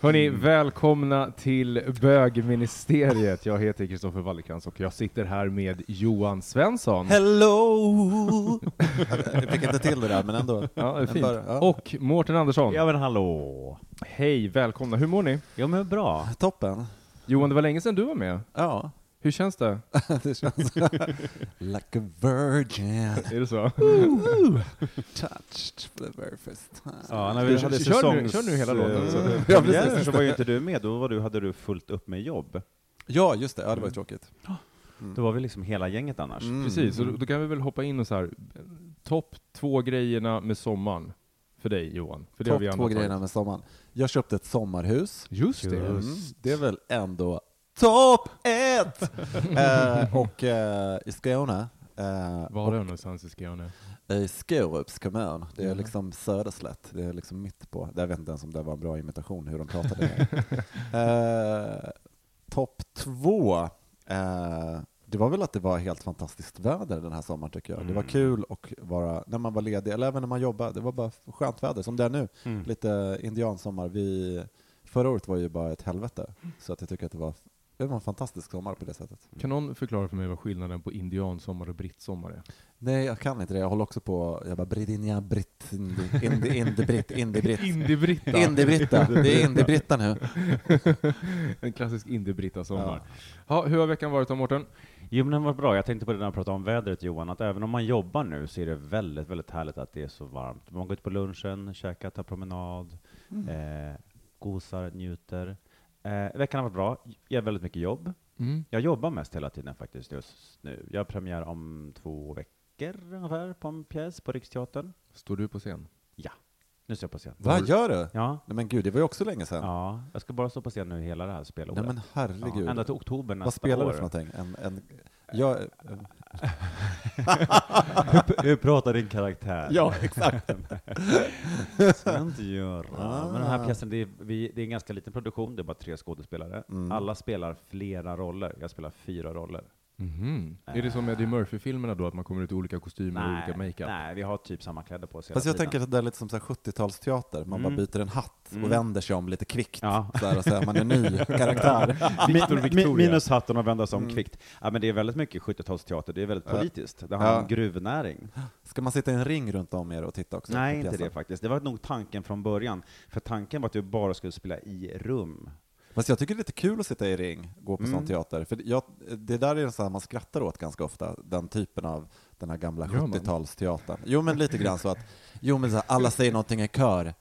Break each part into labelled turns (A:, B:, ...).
A: Hörni, välkomna till bögministeriet. Jag heter Kristoffer Wallercrantz och jag sitter här med Johan Svensson.
B: Hello! Jag fick inte till det där, men ändå.
A: Ja, det är fint.
B: bara- ja.
A: Och Mårten Andersson.
C: Ja men hallå!
A: Hej, välkomna. Hur mår ni?
C: Ja men bra.
B: Toppen.
A: Johan, det var länge sedan du var med.
B: Ja,
A: Hur känns det?
B: det känns like a virgin.
A: Är det så?
B: Touched for the very first time.
C: Ja, när vi hade
A: kör nu-
C: säsongs...
A: kör nu hela låten, så-
C: eh,
B: Ja, precis.
C: så var ju inte du med, då var du, hade du fullt upp med jobb.
B: Ja, just det. Ja, det var ju tråkigt.
C: Då var vi liksom hela gänget annars.
B: Mm.
A: Precis, och då, kan vi väl hoppa in och så här. Topp två grejerna med sommaren för dig Johan. För det har
B: Topp
A: vi
B: två grejerna med sommaren. Jag köpte ett sommarhus.
A: Just det.
B: Mm. Det är väl ändå topp ett! eh, och eh, i Skåne, eh,
A: Var är det någonstans i Skåne?
B: i Skorups kommun, det är liksom Söderslätt, det är liksom mitt på, jag vet inte ens om det var en bra imitation hur de pratade. eh, Topp två, eh, det var väl att det var helt fantastiskt väder den här sommaren tycker jag. Det var
C: Mm.
B: kul och vara, när man var ledig, eller även när man jobbade, det var bara skönt väder, som det är nu.
C: Mm.
B: Lite indiansommar. Vi, förra året var ju bara ett helvete, så att jag tycker att det var, det var en fantastisk sommar på det sättet.
A: Kan någon förklara för mig vad skillnaden på indiansommar och brittsommar är?
B: Nej, jag kan inte det. Jag håller också på, jag bara Bridinja Britt, Indi, Indi, Indi Britt, Indi Britt.
A: Indie-britta.
B: Indie-Britta. Det är Indie-Britta nu.
A: en klassisk indie-britta-sommar. Ja. hur har veckan varit då, Mårten?
C: Jo men den var bra, jag tänkte på det när jag pratade om vädret Johan, att även om man jobbar nu så är det väldigt, väldigt härligt att det är så varmt. Man går ut på lunchen, käkar, tar promenad, eh, gosar, njuter. Eh, veckan har varit bra, jag har väldigt mycket jobb.
A: Mm.
C: Jag jobbar mest hela tiden faktiskt just nu. Jag har premiär om två veckor ungefär på en pjäs på Riksteatern.
A: Står du på scen?
C: Nu står jag på scen.
B: Vad gör du?
C: Ja,
B: Nej men gud, det var ju också länge sedan.
C: ja, jag ska bara stå på scen nu hela det här spelåret.
B: Nej men herregud.
C: ja, ända till oktober nästa
B: Vad spelar
C: år.
B: du för någonting? En, en, jag,
C: hur, hur pratar din karaktär?
B: ja, exakt.
C: inte göra. Men den
B: Ah.
C: här pjäsen, det är, vi, det är en ganska liten produktion, det är bara tre skådespelare.
B: Mm.
C: Alla spelar flera roller, jag spelar fyra roller.
A: Mhm. Är det som Eddie Murphy-filmerna då, att man kommer ut i olika kostymer och olika makeup?
C: nej, vi har typ samma kläder på oss hela
B: Fast jag
C: tiden.
B: tänker att det är lite som så här 70-talsteater, man bara
C: Mm.
B: byter en hatt och
C: Mm.
B: vänder sig om lite kvickt.
C: Ja.
B: Så här, och så här, man är ny karaktär.
A: Victor Victoria.
C: mi- Minus hatten och vända sig om
B: Mm.
C: kvickt. Ja, men det är väldigt mycket 70-talsteater, det är väldigt politiskt. Det handlar
B: Ja.
C: om gruvnäring.
B: Ska man sitta i en ring runt om er och titta också?
C: Nej, inte det faktiskt. Det var nog tanken från början. För tanken var att du bara skulle spela i rum.
B: Fast jag tycker det är lite kul att sitta i ring, gå på
C: Mm.
B: sån teater. För jag, det där är en sån här man skrattar åt ganska ofta, den typen av den här gamla
A: Gör man?
B: 70-talsteatern. Jo, men lite grann så att, jo men så här, alla säger någonting i kör.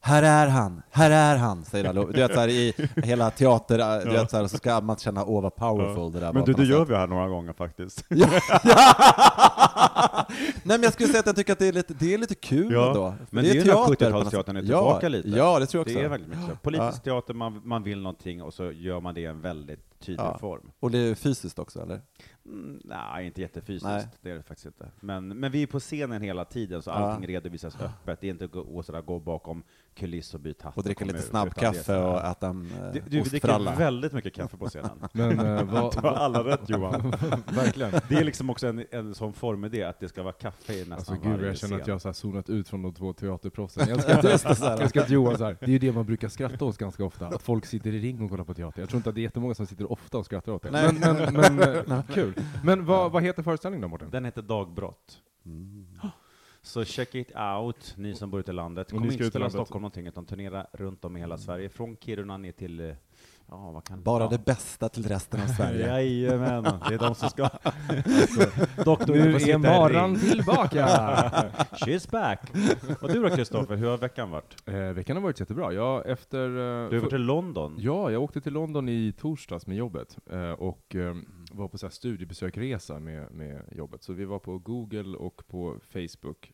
B: Här är han, här är han, säger alla. Du vet så här, i hela teater, du vet så, här, så ska man känna, åh vad powerful det där var. på något sätt.
C: vi här några gånger faktiskt.
B: Ja. Nej men jag skulle säga att jag tycker att det är lite, det är lite kul
C: Ja,
B: ändå.
C: Men det är ju när
B: teater på något
C: 70-talsteatern är tillbaka
B: ja,
C: lite.
B: Ja, det tror jag också.
C: Det är väldigt mycket. Politisk teater, man, man vill någonting och så gör man det en väldigt tydlig
B: Ja.
C: form.
B: Och det är fysiskt också, eller?
C: Mm, nej, inte jättefysiskt,
B: Nej.
C: det är det faktiskt inte. Men, men vi är på scenen hela tiden, så
B: Ja.
C: allting redovisas öppet. Det är inte att gå, sådär gå bakom kuliss och byta hatt
B: Och dricka lite snabbkaffe och äta en eh,
C: Du, du
B: ostfralla.
C: väldigt mycket kaffe på scenen.
A: Men eh, vad...
C: Du har alla rätt Johan.
A: Verkligen.
C: Det är liksom också en, en sån formidé, att det ska vara kaffe i nästan
A: Alltså gud,
C: varje
A: jag känner att jag har så här zonat ut från de två teaterproffsen. Jag älskar, att, jag älskar att Johan så här, det är ju det man brukar skratta åt ganska ofta, att folk sitter i ring och kollar på teater. Jag tror inte att det är jättemånga som sitter ofta och skrattar åt det.
B: Nej.
A: Men, men, men eh, kul. Men vad, vad heter föreställningen då Mårten?
C: Den heter Dagbrott.
B: Mm.
C: Så check it out, ni som bor ute i landet. Kom inte
A: landet.
C: Stockholm någonting, utan turnera runt om i hela Sverige. Från Kiruna ner till, eh, ja vad kan
B: Bara det bästa till resten av Sverige.
C: Jajamän, det är de som ska... Alltså,
A: Nu är
C: ring.
A: tillbaka!
C: She's back! Och du då Kristoffer, hur har veckan varit?
A: eh, veckan har varit jättebra. Jag efter... eh,
C: Du har varit i London?
A: Ja, jag åkte till London i torsdags med jobbet eh, och eh, var på så här studiebesökresa med, med jobbet. Så vi var på Google och på Facebook.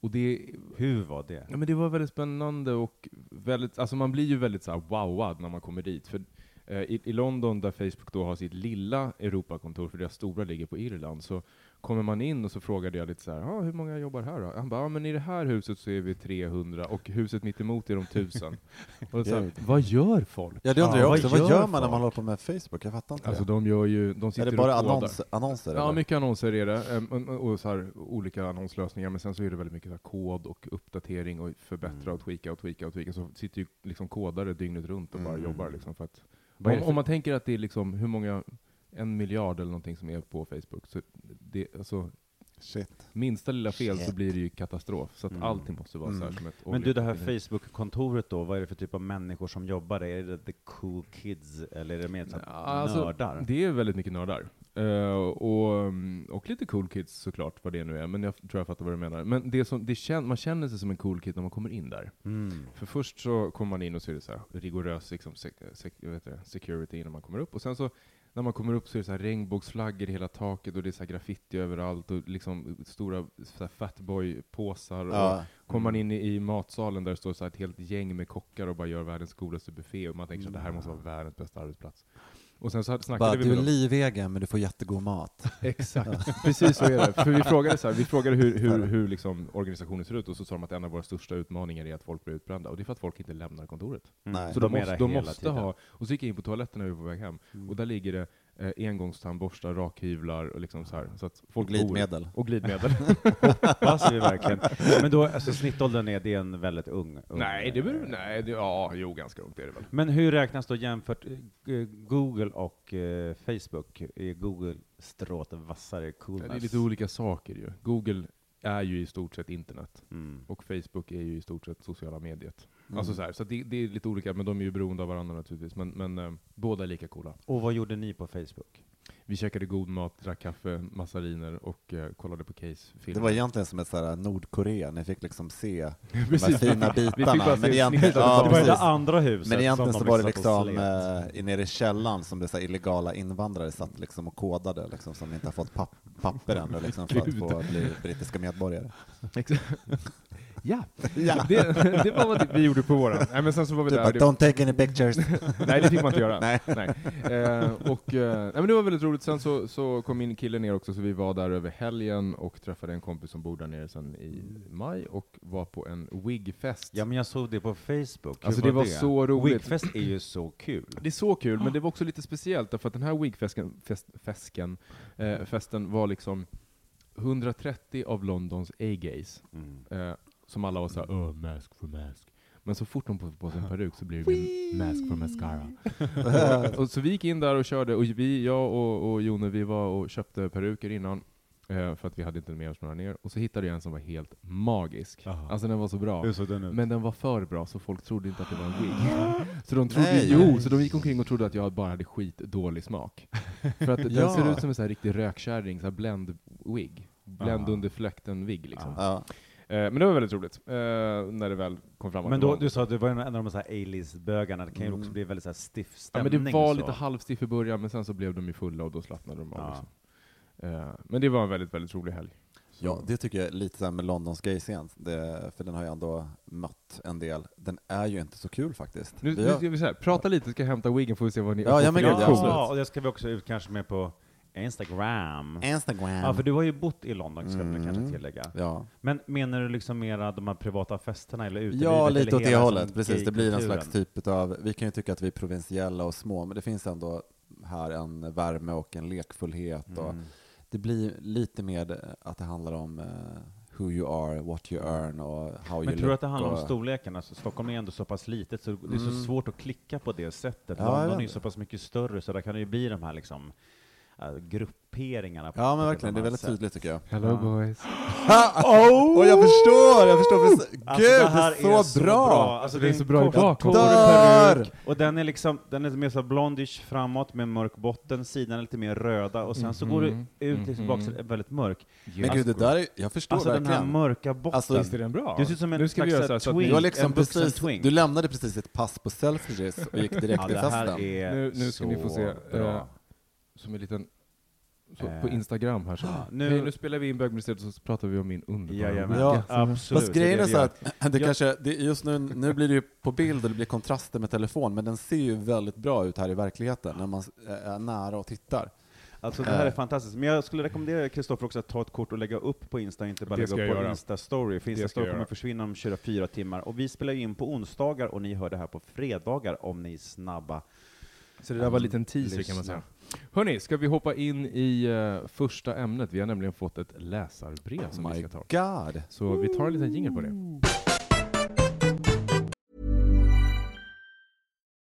A: Och det,
C: Hur var det?
A: ja, men det var väldigt spännande och väldigt, alltså man blir ju väldigt så här wowad när man kommer dit. För eh, i, I London, där Facebook då har sitt lilla Europakontor, för deras stora ligger på Irland, så kommer man in och så frågade jag lite så här, ah, hur många jobbar här då? Han bara, ah, men i det här huset så är vi 300 och huset mitt emot är de 1000. och så här, vad gör folk?
B: Ja, det undrar jag
C: Ja,
B: också.
C: vad
B: Vad
C: gör
B: man när man håller på med Facebook? Jag fattar inte
A: Alltså
B: det.
A: de gör ju, de
B: Är
A: sitter
B: det bara annons, annonser?
A: Ja,
B: eller?
A: mycket annonser är det, och, så här, olika annonslösningar, men sen så är det väldigt mycket så här, kod och uppdatering och förbättra
C: Mm.
A: och tweaka och tweaka och tweaka. Så sitter ju liksom kodare dygnet runt och bara
B: Mm.
A: jobbar liksom för att...
C: Är
A: Om, om man tänker att det är liksom hur många, en miljard eller någonting som är på Facebook, så det, alltså,
B: Shit.
A: minsta lilla fel så
B: Shit.
A: blir det ju katastrof. Så att
C: Mm.
A: allting måste vara så här
B: Mm.
A: som ett...
C: Men du, det här. Facebook-kontoret då, vad är det för typ av människor som jobbar där? Är det the cool kids, eller är det mer så
A: alltså,
C: nördar?
A: Det är väldigt mycket nördar. Eh, och, mm, och lite cool kids såklart, vad det nu är. Men jag tror jag fattar vad du menar. Men det som, det kän, man känner sig som en cool kid när man kommer in där.
C: Mm.
A: För först så kommer man in och så är det så här rigorös liksom, sec, sec, det, security innan man kommer upp. Och sen så när man kommer upp så är det så här regnbågsflaggor i hela taket och det är så graffiti överallt och liksom stora fatboy-påsar. Och
B: Ja.
A: kommer man in i, i matsalen där det står så ett helt gäng med kockar och bara gör världens godaste buffé och man tänker så här, det här måste vara världens bästa arbetsplats. Och sen så snackade
B: Bara,
A: vi
B: du är livegen, men du får jättegod mat.
A: Exakt, precis så är det. För vi frågade, så här, vi frågade hur, hur, hur liksom organisationen ser ut och så sa de att en av våra största utmaningar är att folk blir utbrända. Och det är för att folk inte lämnar kontoret.
B: Nej.
A: Så
C: de
A: de, måste, de måste ha, och så gick jag in på toaletten när vi var på väg hem,
B: Mm.
A: och där ligger det eh, engångstandborstar, rakhyvlar och liksom så här. Så att folk
B: Glidmedel.
A: Bor, och glidmedel.
C: Hoppas vi verkligen. Men då, alltså snittåldern är det en väldigt ung? ung
A: nej, det beror, nej, det, ja, jo, ganska ungt är det väl.
C: Men hur räknas då jämfört eh, Google och eh, Facebook? Är Google stråt vassare coolness?
A: Det är lite olika saker ju. Google är ju i stort sett internet.
C: Mm.
A: Och Facebook är ju i stort sett sociala mediet.
B: Mm.
A: Alltså så här, så det, det är lite olika, men de är ju beroende av varandra naturligtvis. Men, men eh, båda är lika coola.
C: Och vad gjorde ni på Facebook?
A: Vi käkade god mat, drack kaffe, massariner och eh, kollade på case-filmer.
B: Det var egentligen som ett sådär Nordkorea, ni fick liksom se de här fina bitarna. Men egentligen, ja,
C: det var det
B: precis.
C: andra huset
B: Men egentligen så var det liksom eh, nere i källaren som det så här illegala invandrare satt liksom och kodade, liksom, som inte har fått papp papper ännu liksom, för att få bli brittiska medborgare.
A: ja,
B: Ja.
A: det, det var vad vi gjorde på våran. Nej, men sen så var vi
B: Du
A: där.
B: bara,
A: det-
B: don't take any pictures.
A: Nej, det fick man inte göra.
B: Nej.
A: Nej. Eh, och, eh, nej, men det var väldigt roligt. Sen så, så kom min kille ner också, så vi var där över helgen och träffade en kompis som bor där nere sen i maj och var på en wigfest.
C: Ja, men jag såg det på Facebook. Hur
A: Alltså, det var så roligt.
C: Wigfest är ju så kul.
A: Det är så kul, men det var också lite speciellt därför att den här wigfesken, fest, fesken, eh, festen var liksom 130 av Londons A-gays,
C: Mm.
A: eh, som alla var såhär oh, mask for mask. Men så fort de får på sig en peruk så blir det mer mask for mascara. och, och så vi gick in där och körde, och vi, jag och, och Jone, vi var och köpte peruker innan, eh, för att vi hade inte med oss några ner. Och så hittade jag en som var helt magisk.
C: Aha.
A: Alltså den var så bra.
C: Den?
A: Men den var för bra, så folk trodde inte att det var en wig. Så de trodde,
B: Nej.
A: jo, så de gick omkring och trodde att jag bara hade skitdålig smak. För att den
B: Ja.
A: ser ut som en sån här riktig rökkärring, så här blend-wig. Bländ
C: Ah.
A: under fläkten-wig liksom.
B: Ja.
A: Eh, men det var väldigt roligt, eh, när det väl kom fram
C: Men då, du sa att det var en av de så här A-list-bögarna, det kan ju
B: Mm.
C: också bli väldigt så här stiff
A: Ja,
C: stämning.
A: men det var
C: så.
A: lite halvstiff i början, men sen så blev de ju fulla och då slappnade de av.
C: Ja.
A: Liksom. Eh, men det var en väldigt, väldigt rolig helg. Så-
B: Ja, det tycker jag är lite så här med Londons gayscen, för den har jag ändå mött en del. Den är ju inte så kul faktiskt.
A: Nu,
B: Vi
A: nu
B: har-
A: ska vi så här, prata lite, ska jag hämta wiggen får vi se vad ni
B: Ja, ja, men gud, ja, absolut.
C: Ja, och det ska vi också ut kanske med på Instagram.
B: Instagram.
C: Ja, för du har ju bott i London, ska
B: Mm.
C: kanske tillägga.
B: Ja,
C: Men menar du liksom mera de här privata festerna eller utelivet?
B: ja lite åt det hållet, precis. Det blir en slags typ av, vi kan ju tycka att vi är provinsiella och små, men det finns ändå här en värme och en lekfullhet. Och
C: Mm.
B: det blir lite mer att det handlar om eh, who you are, what you earn och how you
C: Men tror du
B: look
C: att det handlar om
B: och-
C: storleken? Alltså, Stockholm är ändå så pass litet, så det är så
B: Mm.
C: svårt att klicka på det sättet.
B: Ja,
C: London är ju så pass mycket större, så där kan det ju bli de här liksom, grupperingarna. på-
B: Ja, men verkligen. Det är väldigt tydligt tycker jag.
A: Hello boys.
B: oh! jag förstår! Jag förstår precis.
C: Alltså,
B: Gud,
C: det här
B: det är så, bra!
C: Alltså,
A: Det är
C: en
A: så bra i bakgrunden.
C: Och den är liksom, den är mer så blondish framåt med mörk botten, sidan är lite mer röda, och sen så går du
A: Mhm.
C: ut liksom bak så
A: Mhm.
C: är det väldigt mörk.
B: Men gud, det där är, jag förstår
C: Alltså den här
B: verkligen.
C: mörka botten.
B: Alltså,
A: Visst är den bra?
C: Det ser ut som en
A: nu ska vi
C: slags
A: göra så så
C: twink.
B: du, liksom precis,
C: twink.
B: du lämnade precis ett pass på Selfridges och gick direkt
C: ja,
B: till
C: det här
B: festen.
C: är
A: Nu- nu ska
C: så
A: ni få se,
C: bra.
A: Eh, som en liten, så,
C: Eh.
A: på Instagram här så.
C: Ja,
A: nu,
C: nu-
A: nu spelar vi in bögministeriet och så pratar vi om min underbara.
B: Ja,
A: wigga.
C: absolut.
B: Fast grejen
C: det
B: är
C: det
B: så att det
C: Jag-
B: kanske, det, just nu, nu blir det ju på bild och det blir kontraster med telefon, men den ser ju väldigt bra ut här i verkligheten när man eh, är nära och tittar.
C: Alltså det här är
B: Eh.
C: fantastiskt. Men jag skulle rekommendera Kristoffer också att ta ett kort och lägga upp på Insta, inte bara
A: Det
C: lägga
A: ska
C: upp
A: jag
C: på
A: göra.
C: Insta-story. För
A: Det ska
C: Insta-story
A: jag
C: kommer
A: göra.
C: försvinna om 24 timmar. Och vi spelar ju in på onsdagar, och ni hör det här på fredagar om ni är snabba.
A: Så det där var en liten teaser kan man säga. Hörni, ska vi hoppa in i eh, första ämnet? Vi har nämligen fått ett läsarbrev som vi
B: My
A: ska ta.
B: God!
A: Så vi tar en liten jingel på det.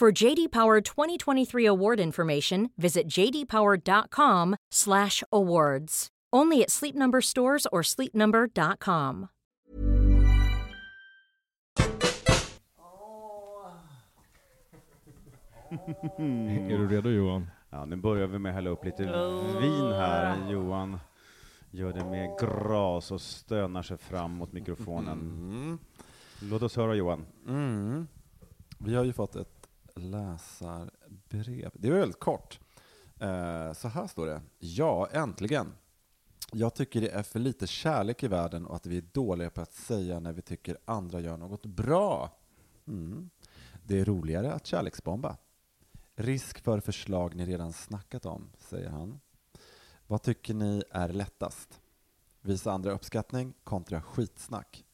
D: For JD Power 2023 award information, visit jdpower.com/awards. Only at Sleep Number stores or sleepnumber.com.
A: Är du redo Johan?
C: Ja, nu börjar vi med att hälla upp lite vin här. Johan gör det med gras och stönar sig fram mot mikrofonen.
B: Mm.
C: Låt oss höra Johan.
B: Mm. Vi har ju fått ett läsarbrev. Det var väldigt kort. Eh, så här står det. Ja, äntligen. Jag tycker det är för lite kärlek i världen och att vi är dåliga på att säga när vi tycker andra gör något bra. Mm. Det är roligare att kärleksbomba. Risk för förslag ni redan snackat om, säger han. Vad tycker ni är lättast? Visa andra uppskattning kontra skitsnack.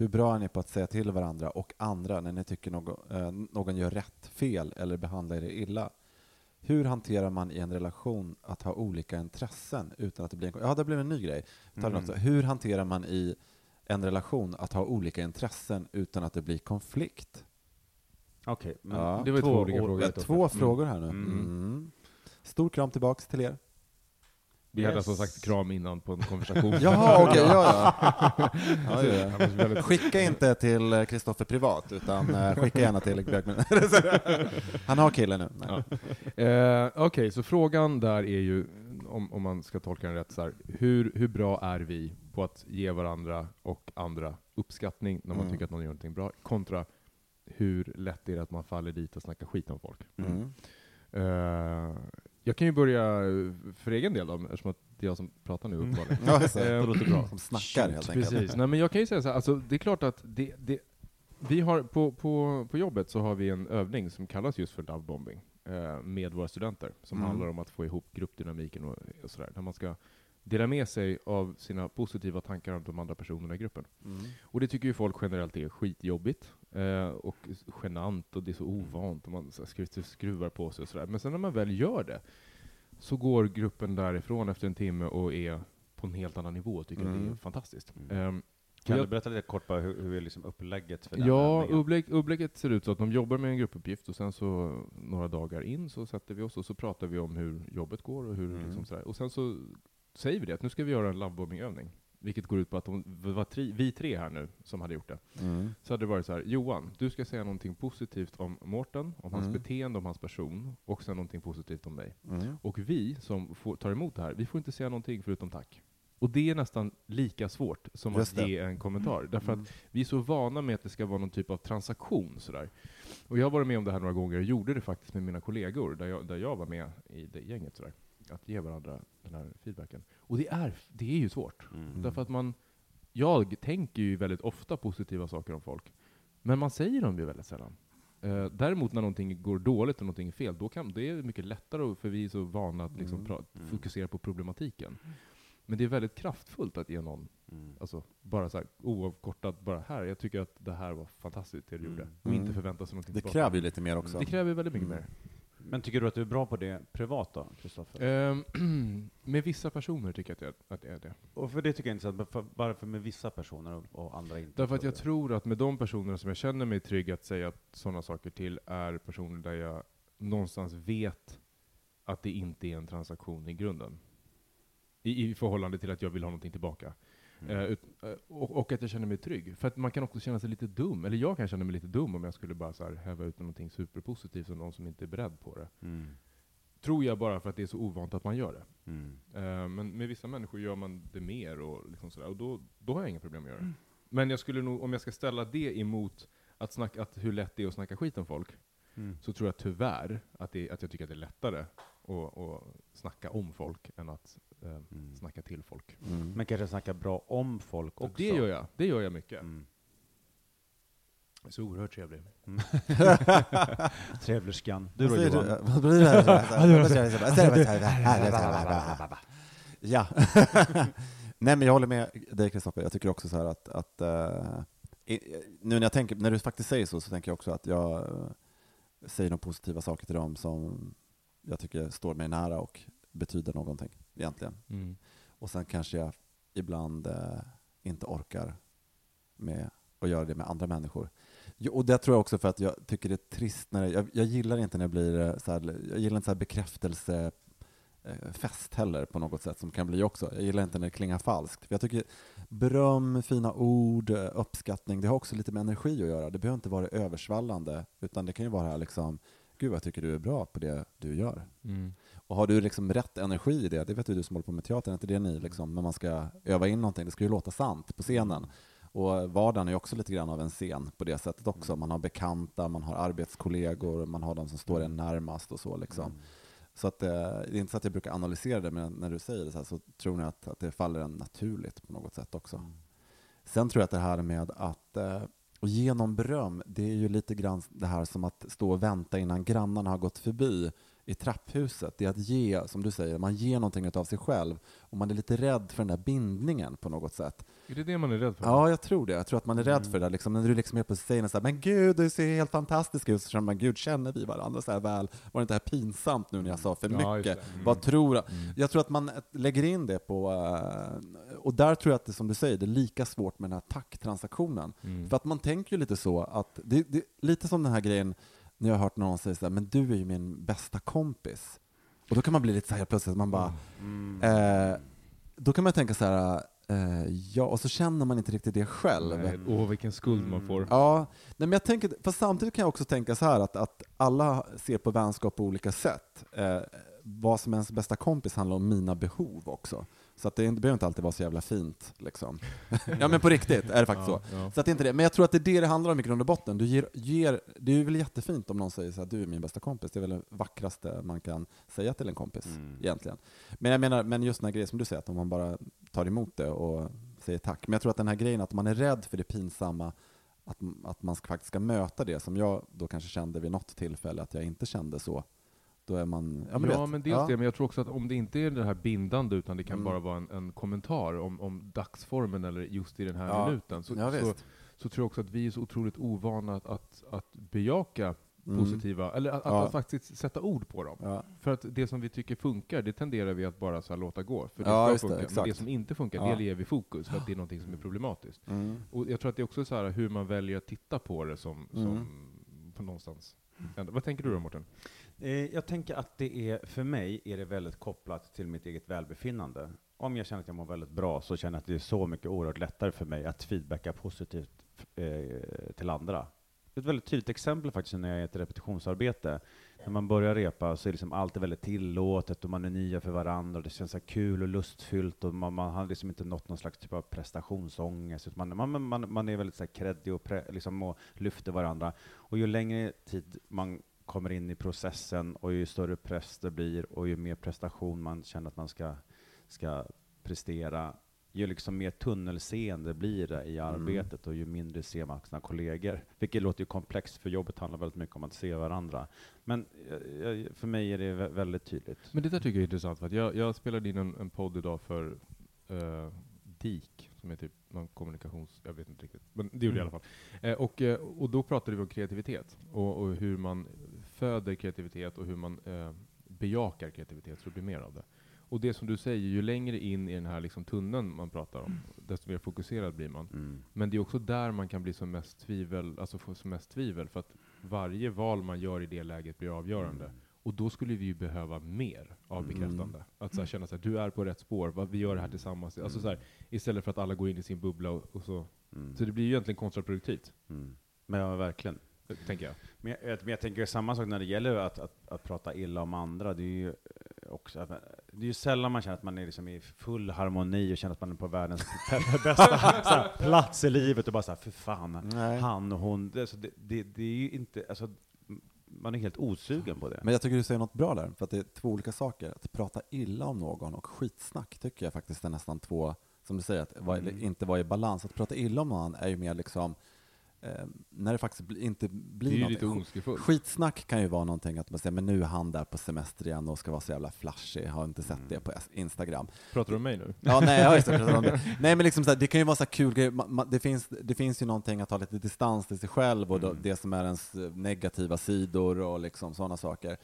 B: Hur bra är ni på att säga till varandra och andra när ni tycker någon, eh, någon gör rätt, fel eller behandlar er illa? Hur hanterar man i en relation att ha olika intressen utan att det blir en... Ja, det blev en ny grej.
C: Mm.
B: Hur hanterar man i en relation att ha olika intressen utan att det blir konflikt?
C: Okej, men
B: Ja.
A: Det var två olika
C: år-
A: frågor.
B: Två frågor här nu.
C: Mm.
B: Mm. Stor kram tillbaks till er.
A: Vi hade
C: Yes.
A: som sagt kram innan på en konversation.
B: Jaha, okej, ja, ja. ja, ja.
A: Väldigt-
B: Skicka inte till Kristoffer privat, utan eh, skicka gärna till Björkman. Han har kille nu.
A: Ja. Eh, Okej, så frågan där är ju, om, om man ska tolka den rätt, så här, hur, hur bra är vi på att ge varandra och andra uppskattning när man
B: Mm.
A: tycker att någon gör någonting bra, kontra hur lätt är det att man faller dit och snackar skit om folk?
B: Mm.
A: Eh, Jag kan ju börja eh, för egen del då, eftersom att det är jag som pratar nu
C: Mm.
A: uppenbarligen.
B: Ja, just det. Låter bra. Som snackar helt enkelt.
A: Precis. Nej, men jag kan ju säga så här, alltså, det är klart att det, det, vi har, på, på, på jobbet så har vi en övning som kallas just för lovebombing eh, med våra studenter, som
B: Mm.
A: handlar om att få ihop gruppdynamiken och, och sådär. Där man ska dela med sig av sina positiva tankar om de andra personerna i gruppen.
B: Mm.
A: Och det tycker ju folk generellt är skitjobbigt eh, och genant och det är så ovant och man så här skru- skruvar på sig och sådär. Men sen när man väl gör det så går gruppen därifrån efter en timme och är på en helt annan nivå och tycker att det är
B: Mm.
A: fantastiskt.
C: Mm.
A: Ehm,
C: Kan
A: jag-
C: du berätta lite kort bara hur, hur är liksom upplägget för den
A: Ja, upplägg, upplägget ser ut så att de jobbar med en gruppuppgift och sen så några dagar in så sätter vi oss och så pratar vi om hur jobbet går och hur
B: Mm.
A: liksom sådär. Och sen så säger vi det att nu ska vi göra en lovebombing-övning. Vilket går ut på att de, var tri, vi tre här nu som hade gjort det.
B: Mm.
A: Så hade det varit så här, Johan, du ska säga någonting positivt om Mårten, om hans
B: Mm.
A: beteende, om hans person, och sen någonting positivt om mig.
B: Mm.
A: Och vi som får, tar emot det här, vi får inte säga någonting förutom tack. Och det är nästan lika svårt som
B: Just
A: att
B: det.
A: ge en kommentar. Därför
B: Mm.
A: att vi är så vana med att det ska vara någon typ av transaktion. Sådär. Och jag har varit med om det här några gånger och gjorde det faktiskt med mina kollegor, där jag, där jag var med i det gänget. Sådär. Att ge varandra den här feedbacken. Och det är, det är ju svårt.
C: Mm.
A: Därför att man, jag tänker ju väldigt ofta positiva saker om folk. Men man säger dem ju väldigt sällan. Eh, däremot när någonting går dåligt och någonting är fel, då kan, det är mycket lättare, för vi är så vana att liksom
B: Mm.
A: pra,
C: Mm.
A: fokusera på problematiken. Men det är väldigt kraftfullt att ge någon,
C: Mm.
A: alltså bara så här, oavkortat, bara här, jag tycker att det här var fantastiskt det du
C: Mm.
A: gjorde. Och
B: Mm.
A: inte förvänta sig någonting
B: Det
A: tillbaka.
B: kräver ju lite mer också.
A: Det kräver väldigt mycket
B: Mm.
A: mer.
C: Men tycker du att du är bra på det privat då, Kristoffer?
A: Ehm, med vissa personer tycker jag att, jag att det är det.
C: Och för det tycker jag är intressant, för, varför med vissa personer och, och andra inte?
A: Därför att jag tror att med de personerna som jag känner mig trygg att säga sådana saker till är personer där jag någonstans vet att det inte är en transaktion i grunden. I, i förhållande till att jag vill ha någonting tillbaka.
C: Mm.
A: Eh, eh, och, och att jag känner mig trygg. För att man kan också känna sig lite dum, eller jag kan känna mig lite dum om jag skulle bara så här häva ut någonting superpositivt som någon som inte är beredd på det.
C: Mm.
A: Tror jag bara för att det är så ovant att man gör det.
C: Mm.
A: Eh, men med vissa människor gör man det mer och, liksom sådär, och då, då har jag inga problem att göra det. Men jag skulle nog, om jag ska ställa det emot att snacka, att hur lätt det är att snacka skit om folk,
C: Mm.
A: så tror jag tyvärr att, det, att jag tycker att det är lättare att, att snacka om folk än att eh,
C: Mm.
A: snacka till folk.
B: Mm.
C: Men kanske snacka bra om folk
A: Och
C: också?
A: det gör jag, det gör jag mycket.
C: Mm.
A: Så oerhört trevlig.
C: Trevlerskan. Du då Johan?
B: du? Vad blir det? Ja. Nej men jag håller med dig Kristoffer. Jag tycker också så här att, att i- nu när jag tänker, när du faktiskt säger så, så tänker jag också att jag eh, säger några positiva saker till dem som jag tycker står mig nära och betyder någonting egentligen.
A: Mm.
B: Och sen kanske jag ibland eh, inte orkar med att göra det med andra människor. Jo, och det tror jag också för att jag tycker det är trist när jag, jag gillar inte när det blir eh, så här, jag gillar inte så här bekräftelse eh, fest heller på något sätt som kan bli också. Jag gillar inte när det klingar falskt. För jag tycker beröm, fina ord, eh, uppskattning, det har också lite med energi att göra. Det behöver inte vara översvallande, utan det kan ju vara liksom, gud jag tycker du är bra på det du gör.
A: Mm.
B: Och har du liksom rätt energi i det, det vet ju du som håller på med teater, inte det ni liksom, när man ska öva in någonting, det ska ju låta sant på scenen. Och vardagen är också lite grann av en scen på det sättet också. Man har bekanta, man har arbetskollegor, man har de som står en närmast och så liksom.
C: Mm.
B: Så att, eh, det är inte så att jag brukar analysera det, men när du säger det så, här, så tror jag att, att det faller en naturligt på något sätt också.
C: Mm.
B: Sen tror jag att det här med att eh, och ge någon beröm, det är ju lite grann det här som att stå och vänta innan grannarna har gått förbi i trapphuset. Det är att ge, som du säger, man ger någonting av sig själv och man är lite rädd för den där bindningen på något sätt.
A: Är det det man är rädd för?
B: Ja, jag tror det. Jag tror att man är rädd
C: Mm.
B: för det där. Liksom, när du liksom helt plötsligt säger så här, men gud, du ser helt fantastisk ut, så känner man, gud, känner vi varandra så här väl? Var det inte här pinsamt nu när jag sa för
A: Ja,
B: mycket?
A: Mm.
B: Vad tror du?
A: Mm.
B: Jag tror att man lägger in det på, eh, och där tror jag att det som du säger, det är lika svårt med den här tacktransaktionen.
A: Mm.
B: För att man tänker ju lite så att, det, det, lite som den här grejen när jag har hört någon säga så här, men du är ju min bästa kompis. Och då kan man bli lite så här helt plötsligt, man bara,
C: Mm.
B: eh, då kan man tänka så här, eh, ja, och så känner man inte riktigt det själv.
A: Åh, vilken skuld man får.
B: Ja, nej, men jag tänker, fast samtidigt kan jag också tänka så här att, att alla ser på vänskap på olika sätt. Eh, vad som är ens bästa kompis handlar om mina behov också. Så att det, behöver inte alltid vara så jävla fint. Liksom. ja men på riktigt är det faktiskt så.
A: Ja.
B: Så att det är inte det. Men jag tror att det är det det handlar om i grund och botten. Du ger, ger, det är väl jättefint om någon säger så här, du är min bästa kompis. Det är väl det vackraste man kan säga till en kompis
C: Mm.
B: egentligen. Men jag menar, men just den här grejen som du säger, att om man bara tar emot det och säger tack. Men jag tror att den här grejen att man är rädd för det pinsamma, att, att man ska, faktiskt ska möta det, som jag då kanske kände vid något tillfälle att jag inte kände så. Då är man, ja
A: Ja,
B: men, vet,
A: men dels
B: ja.
A: det, men jag tror också att om det inte är det här bindande, utan det kan
B: Mm.
A: bara vara en, en kommentar om, om dagsformen eller just i den här
B: Ja.
A: minuten, så,
B: Ja,
A: så, så tror jag också att vi är så otroligt ovana att, att, att bejaka
B: Mm.
A: positiva, eller att,
B: Ja.
A: att faktiskt sätta ord på dem.
B: Ja.
A: För att det som vi tycker funkar, det tenderar vi att bara så låta gå. För det
B: Ja,
A: ska
B: just det,
A: funka. Men det som inte funkar,
B: Ja.
A: det ger vi fokus, för att det är någonting som är problematiskt.
B: Mm.
A: Och jag tror att det är också så här hur man väljer att titta på det som, som
B: Mm.
A: på någonstans. ändå- Vad tänker du då Mårten?
C: Eh, jag tänker att det är, för mig är det väldigt kopplat till mitt eget välbefinnande. Om jag känner att jag mår väldigt bra så känner jag att det är så mycket oerhört lättare för mig att feedbacka positivt eh, till andra. Ett väldigt tydligt exempel faktiskt när jag är i ett repetitionsarbete. När man börjar repa så är liksom allt väldigt tillåtet och man är nya för varandra och det känns så kul och lustfyllt och man, man har liksom inte nått någon slags typ av prestationsångest. utan Man, man, man, man är väldigt så här creddig och, pre, liksom, och lyfter varandra. Och ju längre tid man kommer in i processen och ju större press det blir och ju mer prestation man känner att man ska, ska prestera, ju liksom mer tunnelseende blir det i arbetet och ju mindre ser man sina kollegor. Vilket låter ju komplext, för jobbet handlar väldigt mycket om att se varandra. Men eh, eh, för mig är det vä- väldigt tydligt.
A: Men det där tycker jag är intressant, för jag, jag spelade in en, en podd idag för uh, DIK, som är typ någon kommunikations... Jag vet inte riktigt, men det gjorde jag i alla fall. Eh, och, eh, och då pratade vi om kreativitet, och, och hur man föder kreativitet och hur man eh, bejakar kreativitet så det blir mer av det. Och det som du säger, ju längre in i den här liksom tunneln man pratar om, desto mer fokuserad blir man.
C: Mm.
A: Men det är också där man kan bli som mest tvivel, alltså få som mest tvivel, för att varje val man gör i det läget blir avgörande. Och då skulle vi ju behöva mer av
B: Mm.
A: bekräftande. Att så här, känna att du är på rätt spår, vad vi gör det här tillsammans. Alltså så här, istället för att alla går in i sin bubbla och, och så.
C: Mm.
A: Så det blir ju egentligen kontraproduktivt,
C: Mm. Men ja, verkligen.
A: Tänker jag.
C: Men jag, men jag tänker samma sak när det gäller att, att, att prata illa om andra. Det är ju eh, också, det är ju sällan man känner att man är liksom i full harmoni och känner att man är på världens bästa så här, plats i livet och bara såhär, för fan,
B: Nej.
C: han och hon. Det, det, det, det är ju inte, alltså, man är helt osugen på det.
B: Men jag tycker du säger något bra där, för att det är två olika saker. Att prata illa om någon och skitsnack tycker jag faktiskt är nästan två, som du säger, att
C: Mm.
B: inte vara i balans. Att prata illa om någon är ju mer liksom, eh, när det faktiskt inte
A: Det
B: blir
A: är ju
B: någonting.
A: lite ondskefullt.
B: Skitsnack kan ju vara någonting att man säger, men nu är han där på semester igen och ska vara så jävla flashig, har inte sett
C: Mm.
B: det på Instagram.
A: Pratar du om mig nu?
B: Ja, nej, jag pratat om det. Nej, men liksom så här, det kan ju vara så här kul ma- Det finns, det finns ju någonting att ha lite distans till sig själv och
C: Mm.
B: det som är ens eh, negativa sidor och liksom sådana saker.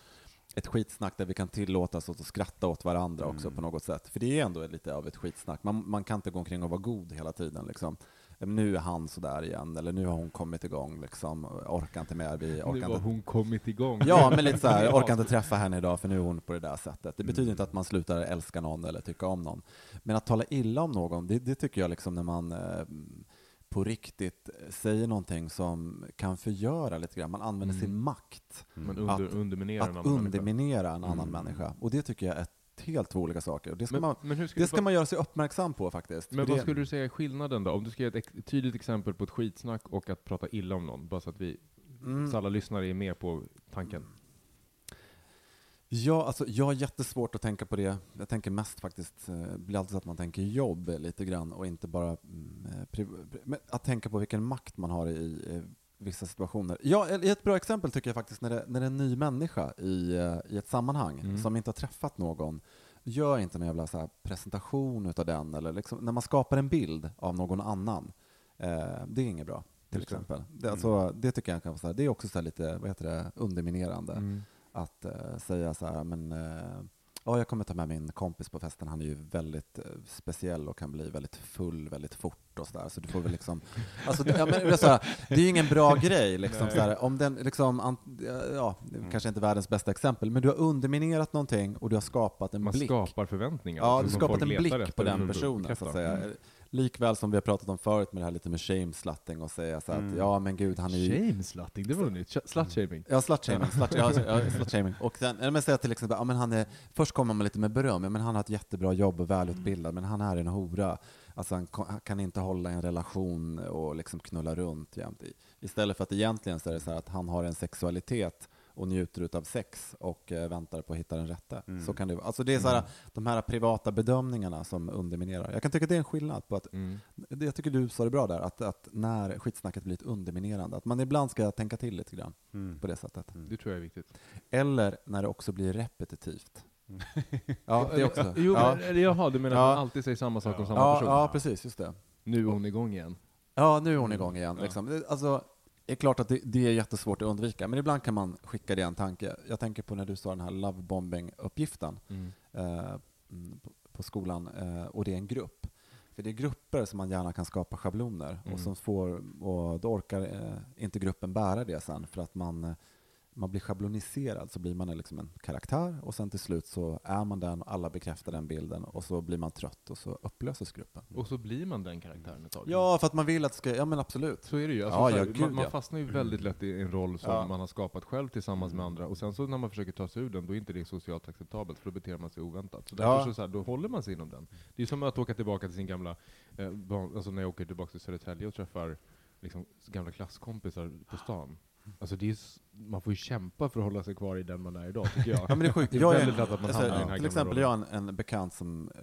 B: Ett skitsnack där vi kan tillåta oss att skratta åt varandra också
C: Mm.
B: på något sätt. För det är ändå lite av ett skitsnack. Man, man kan inte gå omkring och vara god hela tiden. Liksom. Nu är han sådär igen, eller nu har hon kommit igång. Liksom. Orkar inte mer. Vi
A: Nu
B: orkar
A: har
B: inte
A: hon kommit igång.
B: Ja, men lite så här,
A: Ja.
B: orkar inte träffa henne idag för nu är hon på det där sättet. Det betyder
C: Mm.
B: inte att man slutar älska någon eller tycka om någon. Men att tala illa om någon, det, det tycker jag liksom när man eh, på riktigt säger någonting som kan förgöra lite grann. Man använder
A: Mm.
B: sin makt
A: under,
B: Att-
A: underminerar en annan
B: underminera en annan
C: Mm.
B: människa. Och det tycker jag är helt två olika saker. Det ska,
A: Men,
B: man,
A: men
B: det ska man göra sig uppmärksam på faktiskt.
A: Men vad
B: det,
A: skulle du säga är skillnaden då? Om du ska ge ett tydligt exempel på ett skitsnack och att prata illa om någon, bara så att vi,
B: Mm.
A: så alla lyssnare är med på tanken.
B: Ja, alltså, jag har jättesvårt att tänka på det. Jag tänker mest faktiskt, eh, det blir alltid så att man tänker jobb lite grann och inte bara mm, eh, att tänka på vilken makt man har i eh, vissa situationer. Ja, ett bra exempel tycker jag faktiskt när det, när det är en ny människa i, eh, i ett sammanhang
A: Mm.
B: som inte har träffat någon. Gör inte någon jävla så presentation utav den, eller liksom, när man skapar en bild av någon annan. Eh, det är inget bra, till
A: Just
B: exempel. Det, alltså, det tycker jag kan vara så här, det är också så här lite, vad heter det, underminerande
A: Mm.
B: att eh, säga så här, men eh, ja, jag kommer ta med min kompis på festen, han är ju väldigt eh, speciell och kan bli väldigt full väldigt fort och sådär, så du får väl liksom, alltså, det- ja, men, så här, det är ju ingen bra grej liksom, så här, om den liksom, an- ja, det
A: Mm.
B: kanske inte är världens bästa exempel, men du har underminerat någonting och du har skapat en
A: Man
B: blick.
A: skapar förväntningar.
B: Ja, du har skapat en blick på den
A: att
B: personen, så att säga.
A: Mm.
B: Likväl som vi har pratat om förut med det här lite med shame-slutting och säga så här
C: Mm.
B: att ja men gud han är ju
A: Shame-slutting, det var nytt. Sh- Slut-shaming.
B: Ja, slutshaming. Slut, ja, slutshaming. Och sen, men säga till exempel, ja, men han är, först kommer man lite med beröm, ja, men han har ett jättebra jobb och välutbildad, men han är en hora. Alltså han, kan inte hålla en relation och liksom knulla runt jämt. Istället för att egentligen så är det så här att han har en sexualitet och njuter utav sex och eh, väntar på att hitta den rätta.
C: Mm.
B: Så kan det. Alltså det är så här, de här privata bedömningarna som underminerar. Jag kan tycka att det är en skillnad på att
A: Mm.
B: Jag tycker du sa det bra där, att, att när skitsnacket blir ett underminerande, att man ibland ska tänka till lite grann
C: Mm.
B: på det sättet.
A: Det tror jag är viktigt.
B: Eller när det också blir repetitivt. Ja, det också.
A: Jo,
B: ja.
A: men, jaha, du menar
B: Ja.
A: att man alltid säger samma sak om samma
B: Ja,
A: person?
B: ja, precis, just det.
A: Nu är hon igång igen.
B: Ja, nu är hon igång igen.
A: Ja.
B: Liksom. Alltså, är klart att det, det är jättesvårt att undvika, men ibland kan man skicka det en tanke. Jag tänker på när du sa den här lovebombing-uppgiften
A: Mm.
B: eh, mm, på, på skolan, eh, och det är en grupp. För det är grupper som man gärna kan skapa schabloner,
A: Mm.
B: och, som får, och då orkar eh, inte gruppen bära det sen, för att man, eh, man blir schabloniserad, så blir man liksom en karaktär, och sen till slut så är man den, och alla bekräftar den bilden, och så blir man trött, och så upplöses gruppen.
A: Och så blir man den karaktären ett tag.
B: Ja, för att man vill att det ska, ja men absolut.
A: Så är det ju. Alltså,
B: Ja,
A: här,
B: ja, gud,
A: man, man fastnar ju väldigt lätt i en roll som
B: Ja.
A: man har skapat själv tillsammans med andra, och sen så när man försöker ta sig ur den, då är inte det socialt acceptabelt, för då beter man sig oväntat. Så därför så, så här, då håller man sig inom den. Det är som att åka tillbaka till sin gamla, eh, alltså när jag åker tillbaka till Södertälje och träffar liksom, gamla klasskompisar på stan. Alltså det är, man får ju kämpa för att hålla sig kvar i den man är idag, tycker jag.
B: Ja, men det är sjukt.
A: Det är
B: Jag
A: väldigt lätt att man
B: alltså,
A: hamnar i den här
B: Till exempel, jag har en, en bekant som eh,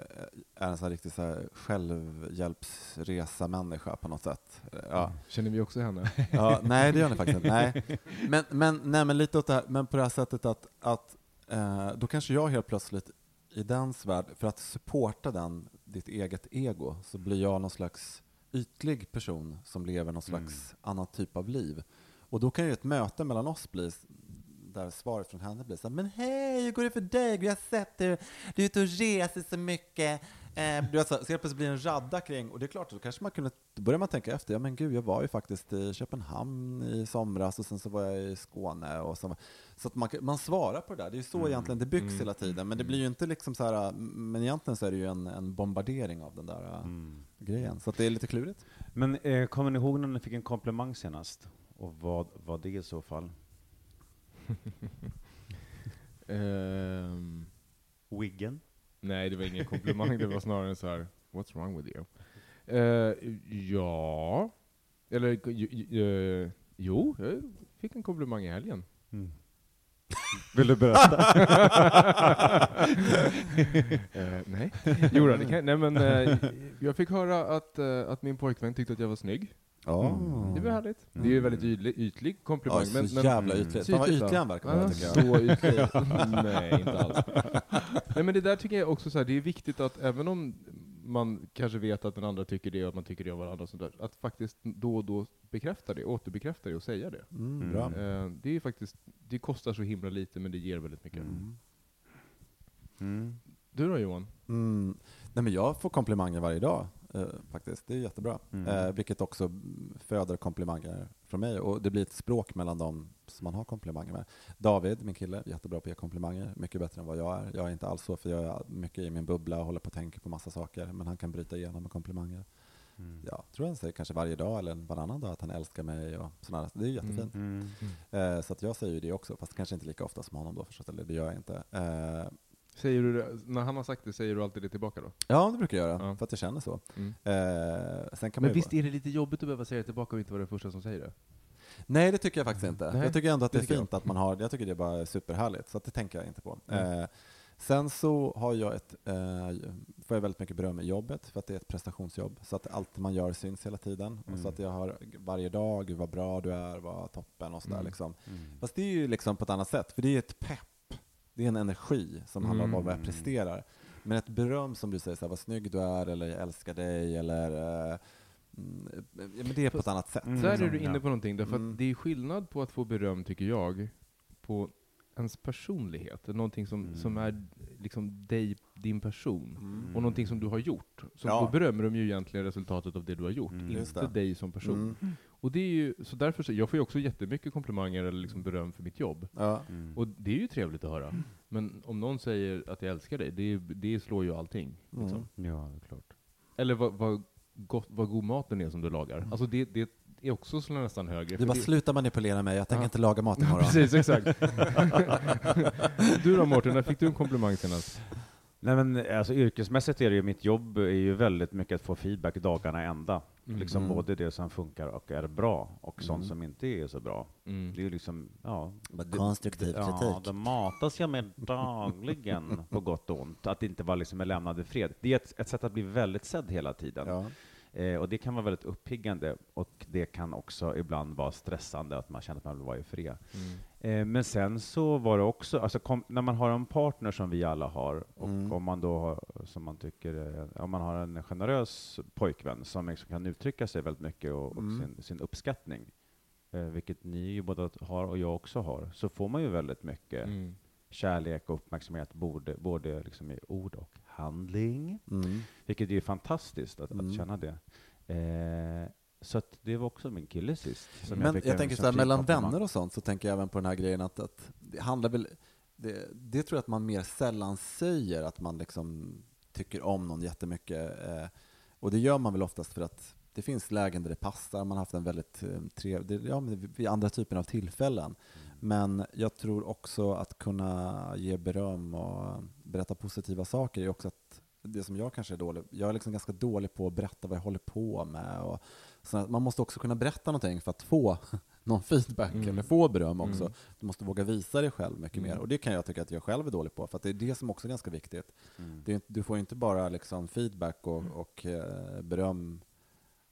B: är en sån här riktig så här självhjälpsresa-människa på något sätt. Ja.
A: Känner vi också henne?
B: Ja, nej, det gör ni faktiskt inte. Nej. Men, men, nej, men lite åt det här, men på det här sättet att, att eh, då kanske jag helt plötsligt i dens värld, för att supporta den, ditt eget ego, så blir jag någon slags ytlig person som lever någon slags annan typ av liv. Och då kan ju ett möte mellan oss bli där svaret från henne blir så här, men hej, hur går det för dig? Vi har sett dig, du är ute och reser så mycket. Eh, du vet, så, så helt plötsligt blir det en radda kring, och det är klart, då kanske man kunde, då börjar man tänka efter, ja men gud, jag var ju faktiskt i Köpenhamn i somras och sen så var jag i Skåne och så, så att man, man svarar på det där, det är ju så egentligen det byggs
A: Mm.
B: hela tiden, men det blir ju inte liksom så här, men egentligen så är det ju en, en bombardering av den där äh,
C: Mm.
B: grejen, så att det är lite klurigt.
C: Men eh, kommer ni ihåg när ni fick en komplimang senast? Och vad var det i så fall?
A: Ehm,
C: Wiggen?
A: nej, det var ingen komplimang, det var snarare så här, what's wrong with you? Eh, ja, eller eh, jo, jag fick en komplimang i helgen.
C: Vill du berätta?
A: Eh, nej, jo, då, nej men eh, jag fick höra att, eh, att min pojkvän tyckte att jag var snygg.
B: Ja,
A: Det var härligt. Det är ju en väldigt ytlig, ytlig komplimang.
B: ja, så
A: men, men,
B: jävla ytligt. Fan vad ytlig han verkar vara, tycker jag.
A: Så ytlig. Nej, inte alls. Nej, men det där tycker jag också så här, det är viktigt att även om man kanske vet att den andra tycker det och att man tycker det om varandra, och sånt där, att faktiskt då och då bekräfta det, återbekräfta det och säga det.
B: Mm, bra.
A: Eh, det är faktiskt, det kostar så himla lite men det ger väldigt mycket.
B: Mm.
C: Mm.
A: Du då Johan?
B: Mm. Nej, men jag får komplimanger varje dag eh, faktiskt. Det är jättebra.
C: Mm.
B: Eh, vilket också mm, föder komplimanger från mig. Och det blir ett språk mellan dem som man har komplimanger med. David, min kille, jättebra på att ge komplimanger. Mycket bättre än vad jag är. Jag är inte alls så, för jag är mycket i min bubbla och håller på att tänka på massa saker. Men han kan bryta igenom med komplimanger.
C: Mm.
B: Ja, tror han säger kanske varje dag eller varannan dag att han älskar mig och sådär. Det är jättefint.
C: Mm.
B: Eh, så att jag säger ju det också, fast kanske inte lika ofta som honom då förstås, eller det gör jag inte. Eh,
A: Säger du det, när han har sagt det, säger du alltid det tillbaka då?
B: ja, det brukar jag göra,
A: Ja.
B: för att jag känner så.
A: Mm.
B: Eh, sen kan man
A: Men
B: ju
A: visst är det lite jobbigt att behöva säga det tillbaka och inte vara den första som säger det?
B: Nej, det tycker jag faktiskt inte.
A: Nej,
B: jag tycker ändå att det,
A: det
B: är fint att man har, jag tycker det är bara superhärligt, så att det tänker jag inte på.
A: Mm.
B: Eh, sen så har jag ett, eh, får jag väldigt mycket beröm i jobbet, för att det är ett prestationsjobb, så att allt man gör syns hela tiden. Och
C: Mm.
B: så att jag har varje dag, vad bra du är, vad toppen och sådär
A: Mm.
B: liksom.
C: Mm.
B: Fast det är ju liksom på ett annat sätt, för det är ett pepp. Det är en energi som handlar om
A: Mm.
B: vad jag presterar. Men ett beröm som du säger, så här, vad snygg du är, eller jag älskar dig, eller eh, mm, ja, men det är på ett annat sätt.
C: Mm.
A: Där är
B: liksom.
A: du inne på någonting, därför
B: Mm.
A: att det är skillnad på att få beröm, tycker jag, på ens personlighet, någonting som,
C: Mm.
A: som är liksom dig, din person,
B: Mm.
A: och någonting som du har gjort. Så
B: Ja.
A: då berömmer de ju egentligen resultatet av det du har gjort,
C: Mm.
A: Inte dig som person.
B: Mm.
A: Och det är ju, så därför, så, jag får ju också jättemycket komplimanger eller liksom beröm för mitt jobb.
B: Ja.
C: Mm.
A: Och det är ju trevligt att höra. Men om någon säger att jag älskar dig, det, det slår ju allting. Liksom.
B: Mm.
C: Ja, det är klart.
A: Eller vad, vad, gott, vad god maten är som du lagar. Alltså det, det är också nästan högre.
B: Du bara
A: det,
B: sluta manipulera mig, jag tänker
A: Ja.
B: inte laga mat imorgon.
A: Precis, exakt. du då Mårten, när fick du en komplimang senast?
C: Nej men alltså yrkesmässigt är det ju, mitt jobb är ju väldigt mycket att få feedback dagarna ända.
A: Mm.
C: Liksom
B: Mm.
C: både det som funkar och är bra, och sånt
B: Mm.
C: som inte är så bra.
A: Mm.
C: Det är ju liksom, ja. Det-
B: konstruktiv
C: Ja,
B: kritik.
C: det matas jag med dagligen, på gott och ont. Att inte vara liksom lämnad i fred. Det är ett, ett sätt att bli väldigt sedd hela tiden.
B: Ja.
C: Eh, och det kan vara väldigt uppiggande, och det kan också ibland vara stressande, att man känner att man vill vara i fred.
A: Mm.
C: Eh, men sen så var det också, alltså kom, när man har en partner som vi alla har, och
B: Mm.
C: om man då har, som man tycker, eh, om man har en generös pojkvän som liksom kan uttrycka sig väldigt mycket och, och
B: Mm.
C: sin, sin uppskattning, eh, vilket ni ju båda har och jag också har, så får man ju väldigt mycket
A: Mm.
C: kärlek och uppmärksamhet, både, både liksom i ord och handling.
B: Mm.
C: Vilket är fantastiskt att,
B: Mm.
C: att känna det. Eh, så det var också min kille sist. som
B: Men jag
C: en
B: tänker så här, mellan vänner och sånt så tänker jag även på den här grejen att, att det handlar väl, det, det tror jag att man mer sällan säger, att man liksom tycker om någon jättemycket. Eh, och det gör man väl oftast för att det finns lägen där det passar, man har haft en väldigt eh, trevlig, ja vid andra typer av tillfällen. Men jag tror också att kunna ge beröm och berätta positiva saker är också att det som jag kanske är dålig, jag är liksom ganska dålig på att berätta vad jag håller på med. Och så man måste också kunna berätta någonting för att få någon feedback
A: Mm.
B: eller få beröm också.
A: Mm.
B: Du måste våga visa dig själv mycket
A: Mm.
B: mer. Och det kan jag tycka att jag själv är dålig på, för att det är det som också är ganska viktigt.
C: Mm.
B: Är, du får inte bara liksom feedback och, och eh, beröm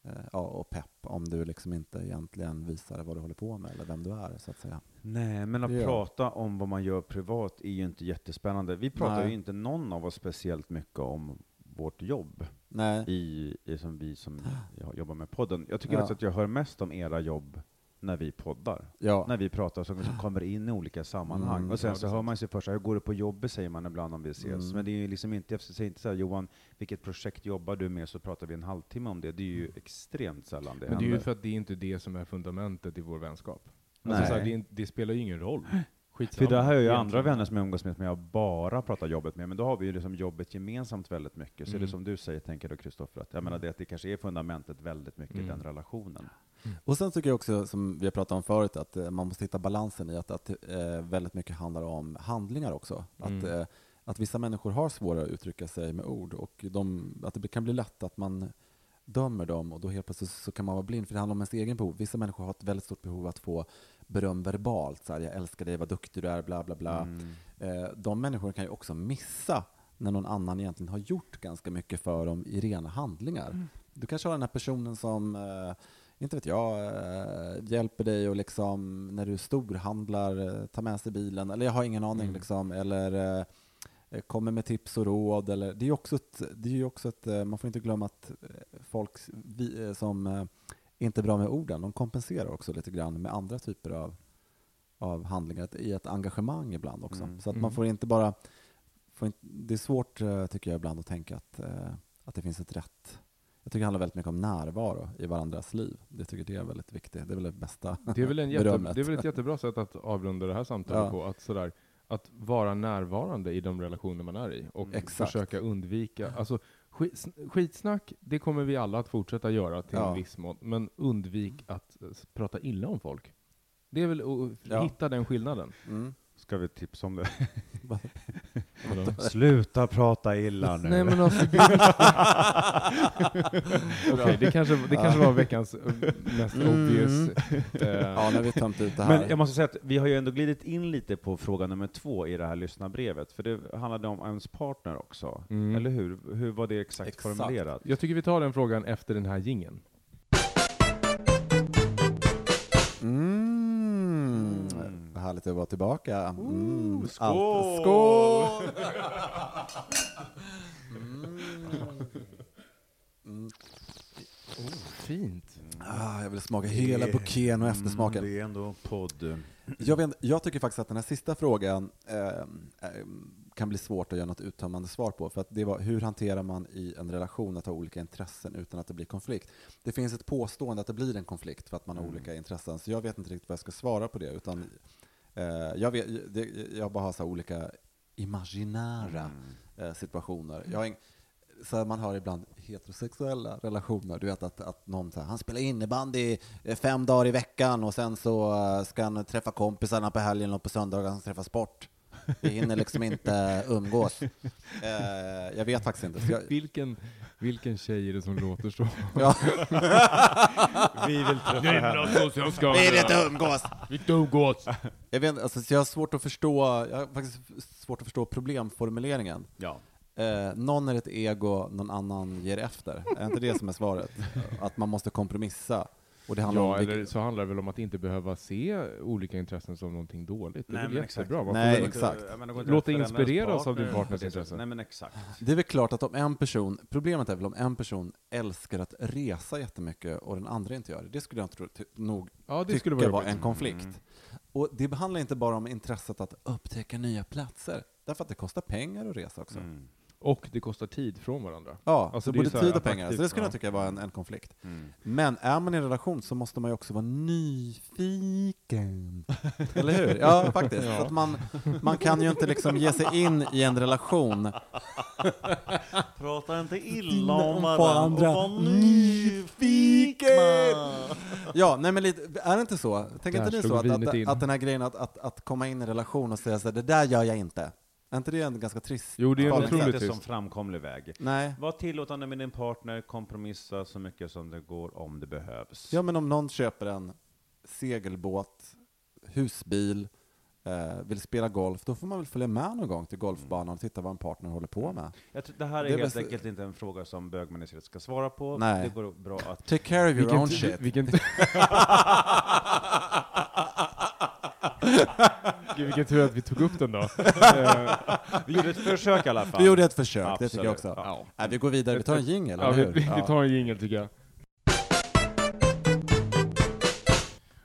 B: eh, ja, och pepp om du liksom inte egentligen visar vad du håller på med eller vem du är, så att säga.
C: Nej, men att prata om vad man gör privat är ju inte jättespännande. Vi pratar
B: Nej.
C: ju inte någon av oss speciellt mycket om vårt jobb,
B: Nej.
C: i, i som vi som jobbar med podden. Jag tycker
B: Ja.
C: alltså att jag hör mest om era jobb när vi poddar.
B: Ja.
C: När vi pratar som, som kommer in i olika sammanhang.
B: Mm,
C: och sen så hör man sig först, hur går det på jobbet säger man ibland om vi ses.
B: Mm.
C: Men det är ju liksom inte, jag säger inte så här, Johan, vilket projekt jobbar du med? Så pratar vi en halvtimme om det. Det är ju extremt sällan det
A: Men det är ju
C: händer.
A: för att det är inte det som är fundamentet i vår vänskap.
C: Nej.
A: Alltså, så här, det, det spelar ju ingen roll.
C: För
A: Skitsamma.
C: där har jag ju
A: egentligen.
C: andra vänner som jag umgås med som jag bara pratar jobbet med, men då har vi ju liksom jobbet gemensamt väldigt mycket. Så
A: Mm.
C: det är som du säger, tänker du Kristoffer, att jag menar det, att det kanske är fundamentet väldigt mycket,
A: Mm.
C: den relationen.
B: Och sen tycker jag också, som vi har pratat om förut, att eh, man måste hitta balansen i att, att eh, väldigt mycket handlar om handlingar också. Att,
A: Mm.
B: eh, att vissa människor har svårare att uttrycka sig med ord och de, att det kan bli lätt att man dömer dem och då helt plötsligt så kan man vara blind, för det handlar om ens egen behov. Vissa människor har ett väldigt stort behov att få beröm verbalt, så här, jag älskar dig, vad duktig du är, bla bla bla.
C: Mm.
B: Eh, de människorna kan ju också missa när någon annan egentligen har gjort ganska mycket för dem i rena handlingar. Du kanske har den här personen som, eh, inte vet jag, eh, hjälper dig och liksom när du storhandlar, eh, tar med sig bilen, eller jag har ingen aning,
A: Mm.
B: liksom, eller kommer med tips och råd. Eller, det är ju också ett, det är också ett eh, man får inte glömma att eh, folk vi, eh, som eh, inte är bra med orden, de kompenserar också lite grann med andra typer av, av handlingar, i ett engagemang ibland också.
C: Mm.
B: Så att
A: Mm.
B: man får inte bara, får inte, det är svårt eh, tycker jag ibland att tänka att, eh, att det finns ett rätt jag tycker det handlar väldigt mycket om närvaro i varandras liv. Det tycker det är väldigt viktigt. Det är väl det bästa
A: Det är, väl en jätte,
B: berömmet.
A: det är väl ett jättebra sätt att avrunda det här samtalet
B: Ja.
A: på. Att, sådär, att vara närvarande i de relationer man är i och
B: Exakt.
A: försöka undvika. Alltså, skit, skitsnack, det kommer vi alla att fortsätta göra till
B: Ja.
A: en viss mån. Men undvik att eh, prata illa om folk. Det är väl att
B: Ja.
A: hitta den skillnaden.
B: Mm.
C: Ska vi tipsa om det? Sluta prata illa nu.
A: Nej men alltså, det, Okej, det kanske, det kanske var veckans eh, mest
B: Mm.
A: obvious. eh,
B: Ja, när vi tömt ut det här.
C: Men jag måste säga att vi har ju ändå glidit in lite på fråga nummer två i det här lyssnarbrevet, för det handlade om ens partner också.
A: Mm.
C: Eller hur? Hur var det exakt,
B: Exakt.
C: formulerat?
A: Jag tycker vi tar den frågan efter den här gingen.
B: Mm. Härligt att vara tillbaka. Mm.
C: skål!
B: Allt- skål!
A: Fint.
B: Ah, jag vill smaka hela bouqueten och eftersmaken.
C: Mm, det är ändå podd.
B: jag, vet, jag tycker faktiskt att den här sista frågan eh, eh, kan bli svårt att göra något uttömmande svar på. För att det var, hur hanterar man i en relation att ha olika intressen utan att det blir konflikt? Det finns ett påstående att det blir en konflikt för att man har
C: Mm.
B: olika intressen, så jag vet inte riktigt vad jag ska svara på det. Utan, eh, jag, vet, det, jag bara har så här olika imaginära
C: Mm.
B: eh, situationer. Jag så man har ibland heterosexuella relationer. Du vet att, att någon så här, han spelar innebandy eh, fem dagar i veckan och sen så eh, ska han träffa kompisarna på helgen och på söndagar ska han träffa sport. Vi hinner liksom inte umgås. Eh, jag vet faktiskt inte. Jag,
A: Vilken, vilken tjej är det som låter så?
B: ja,
C: Vi vill träffa henne.
B: vi vill inte umgås!
A: Vi umgås!
B: Jag, vet, inte, alltså, så jag har svårt att förstå, jag har faktiskt svårt att förstå problemformuleringen.
C: Ja.
B: Eh, någon är ett ego, någon annan ger efter. Är inte det som är svaret? Att man måste kompromissa. Och det handlar
A: Ja,
B: om vilka-
A: eller så handlar det väl om att inte behöva se olika intressen som någonting dåligt. Det är
C: Nej,
A: väl jättebra. Varför
B: Nej, exakt.
A: Låt dig inspireras av din
C: partner.
A: partners
C: så-
A: intressen.
C: Nej men exakt.
B: Det är väl klart att om en person, problemet är väl om en person älskar att resa jättemycket och den andra inte gör det. Det skulle jag tro, ty, nog
A: Ja, det
B: tycka
A: skulle vara
B: en konflikt.
C: Mm.
B: Och det handlar inte bara om intresset att upptäcka nya platser. Därför att det kostar pengar att resa också.
C: Mm.
A: Och det kostar tid från varandra.
B: Ja,
A: Alltså,
B: så
A: det är
B: både
A: så här
B: tid och pengar. Så det skulle jag
A: ja.
B: tycka var en, en konflikt.
C: Mm.
B: Men är man i en relation så måste man ju också vara nyfiken. Eller hur? Ja, faktiskt. Så att man, man kan ju inte liksom ge sig in i en relation
C: Prata inte
B: illa om varandra var nyfiken. Ja, nej men lite, är det inte så? Tänker inte ni så att, att,
A: in.
B: att den här grejen att, att, att komma in i en relation och säga så här, det där gör jag inte. Är inte det en ganska trist
A: Jo, det är en otroligt
C: inte
A: trist.
C: som framkomlig väg.
B: Nej.
C: Var tillåtande med din partner, kompromissa så mycket som det går om det behövs.
B: Ja, men om någon köper en segelbåt, husbil, eh, vill spela golf, då får man väl följa med någon gång till golfbanan och titta vad en partner håller på med.
C: Jag tror, det här är,
B: Det är
C: helt
B: bäst-
C: enkelt inte en fråga som bögministeriet ska svara på.
B: Nej.
C: Det går bra att...
B: Take care of your
A: Vilken,
B: own shit.
A: vilken, Gud, vilken tur att vi tog upp den då.
C: Vi gjorde ett försök i alla fall.
B: Vi gjorde ett försök, det tycker jag
C: Absolut.
B: också.
C: Ja.
B: Nej, vi går vidare, vi tar en jingel,
A: ja,
B: eller
A: vi,
B: hur?
A: vi, tar en jingel tycker jag.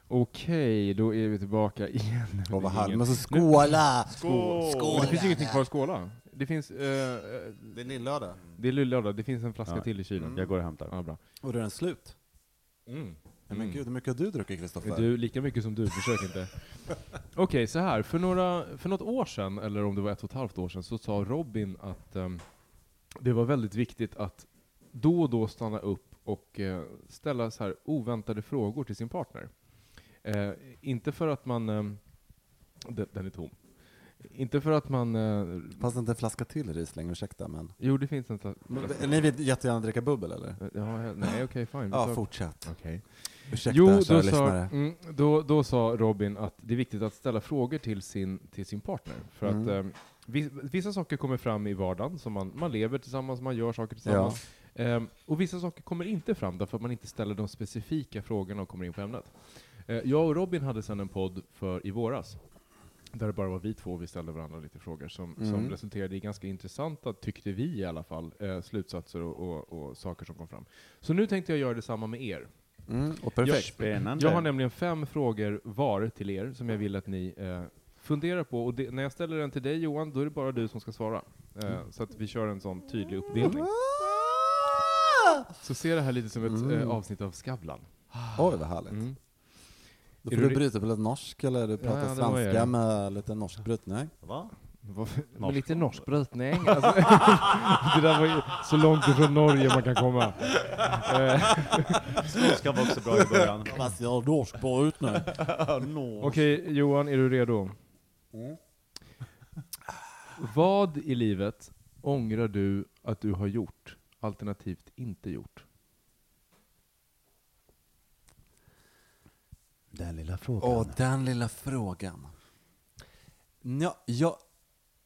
A: Okej, då är vi tillbaka igen.
B: Åh, vad härligt. Men så skåla!
C: Skål!
A: Men det finns ingenting kvar att skåla. Det finns, eh,
B: Det är lillördag.
A: det är lillördag, det finns en flaska
C: Ja.
A: till i kylen.
B: Mm.
C: Jag går och hämtar.
A: Ja, bra.
B: Och då är den slut.
A: Mm.
B: Nej, Men
A: Mm.
B: gud, hur mycket har du druckit, Kristoffer?
A: Du, lika mycket som du, försök inte. Okej, så här. För, några, för något år sedan, eller om det var ett och ett halvt år sedan, så sa Robin att ehm, det var väldigt viktigt att då och då stanna upp och eh, ställa så här oväntade frågor till sin partner. Eh, inte för att man... ehm, den, den är tom. Inte för att man... Eh,
B: Fanns inte en flaska till Riesling, ursäkta men...
A: jo, det finns en...
B: men ni vill jättegärna dricka bubbel eller?
A: Ja, nej, okej, fine. vi
B: Ja, fortsätt.
A: Okej.
B: Ursäkta,
A: Jo, då sa, mm, då, då sa Robin att det är viktigt att ställa frågor till sin, till sin partner. För att
B: Mm.
A: eh, vis- vissa saker kommer fram i vardagen, som man, man lever tillsammans, man gör saker tillsammans. Eh, och vissa saker kommer inte fram därför att man inte ställer de specifika frågorna och kommer in på ämnet. Eh, jag och Robin hade sedan en podd för i våras, där det bara var vi två och vi ställde varandra lite frågor som, som
B: Mm.
A: resulterade i ganska intressanta, tyckte vi i alla fall, eh, slutsatser och, och, och saker som kom fram. Så nu tänkte jag göra detsamma med er.
B: Mm, och perfekt.
C: Spännande.
A: Jag har nämligen fem frågor var till er som jag vill att ni eh, funderar på. Och det, när jag ställer den till dig Johan, då är det bara du som ska svara. Eh, så att vi kör en sån tydlig uppdelning. Så se det här lite som ett
B: Mm.
A: eh, avsnitt av Skavlan.
B: Oj, vad härligt.
A: Mm.
B: Då
A: Är
B: får
A: du
B: du bryta på lite norsk, eller du pratar
A: Ja, jag.
B: svenska med lite norsk brytning.
C: Va?
A: Med
C: Norsk.
A: lite norsk brytning. Alltså, det där var ju så långt ifrån Norge man kan komma. Eh,
C: Skånska var också bra i början.
B: Fast jag har norsk brytning.
A: Okej Johan, är du redo?
B: Mm.
A: Vad i livet ångrar du att du har gjort, alternativt inte gjort?
C: Den lilla frågan.
B: Åh, den lilla frågan. Ja, jag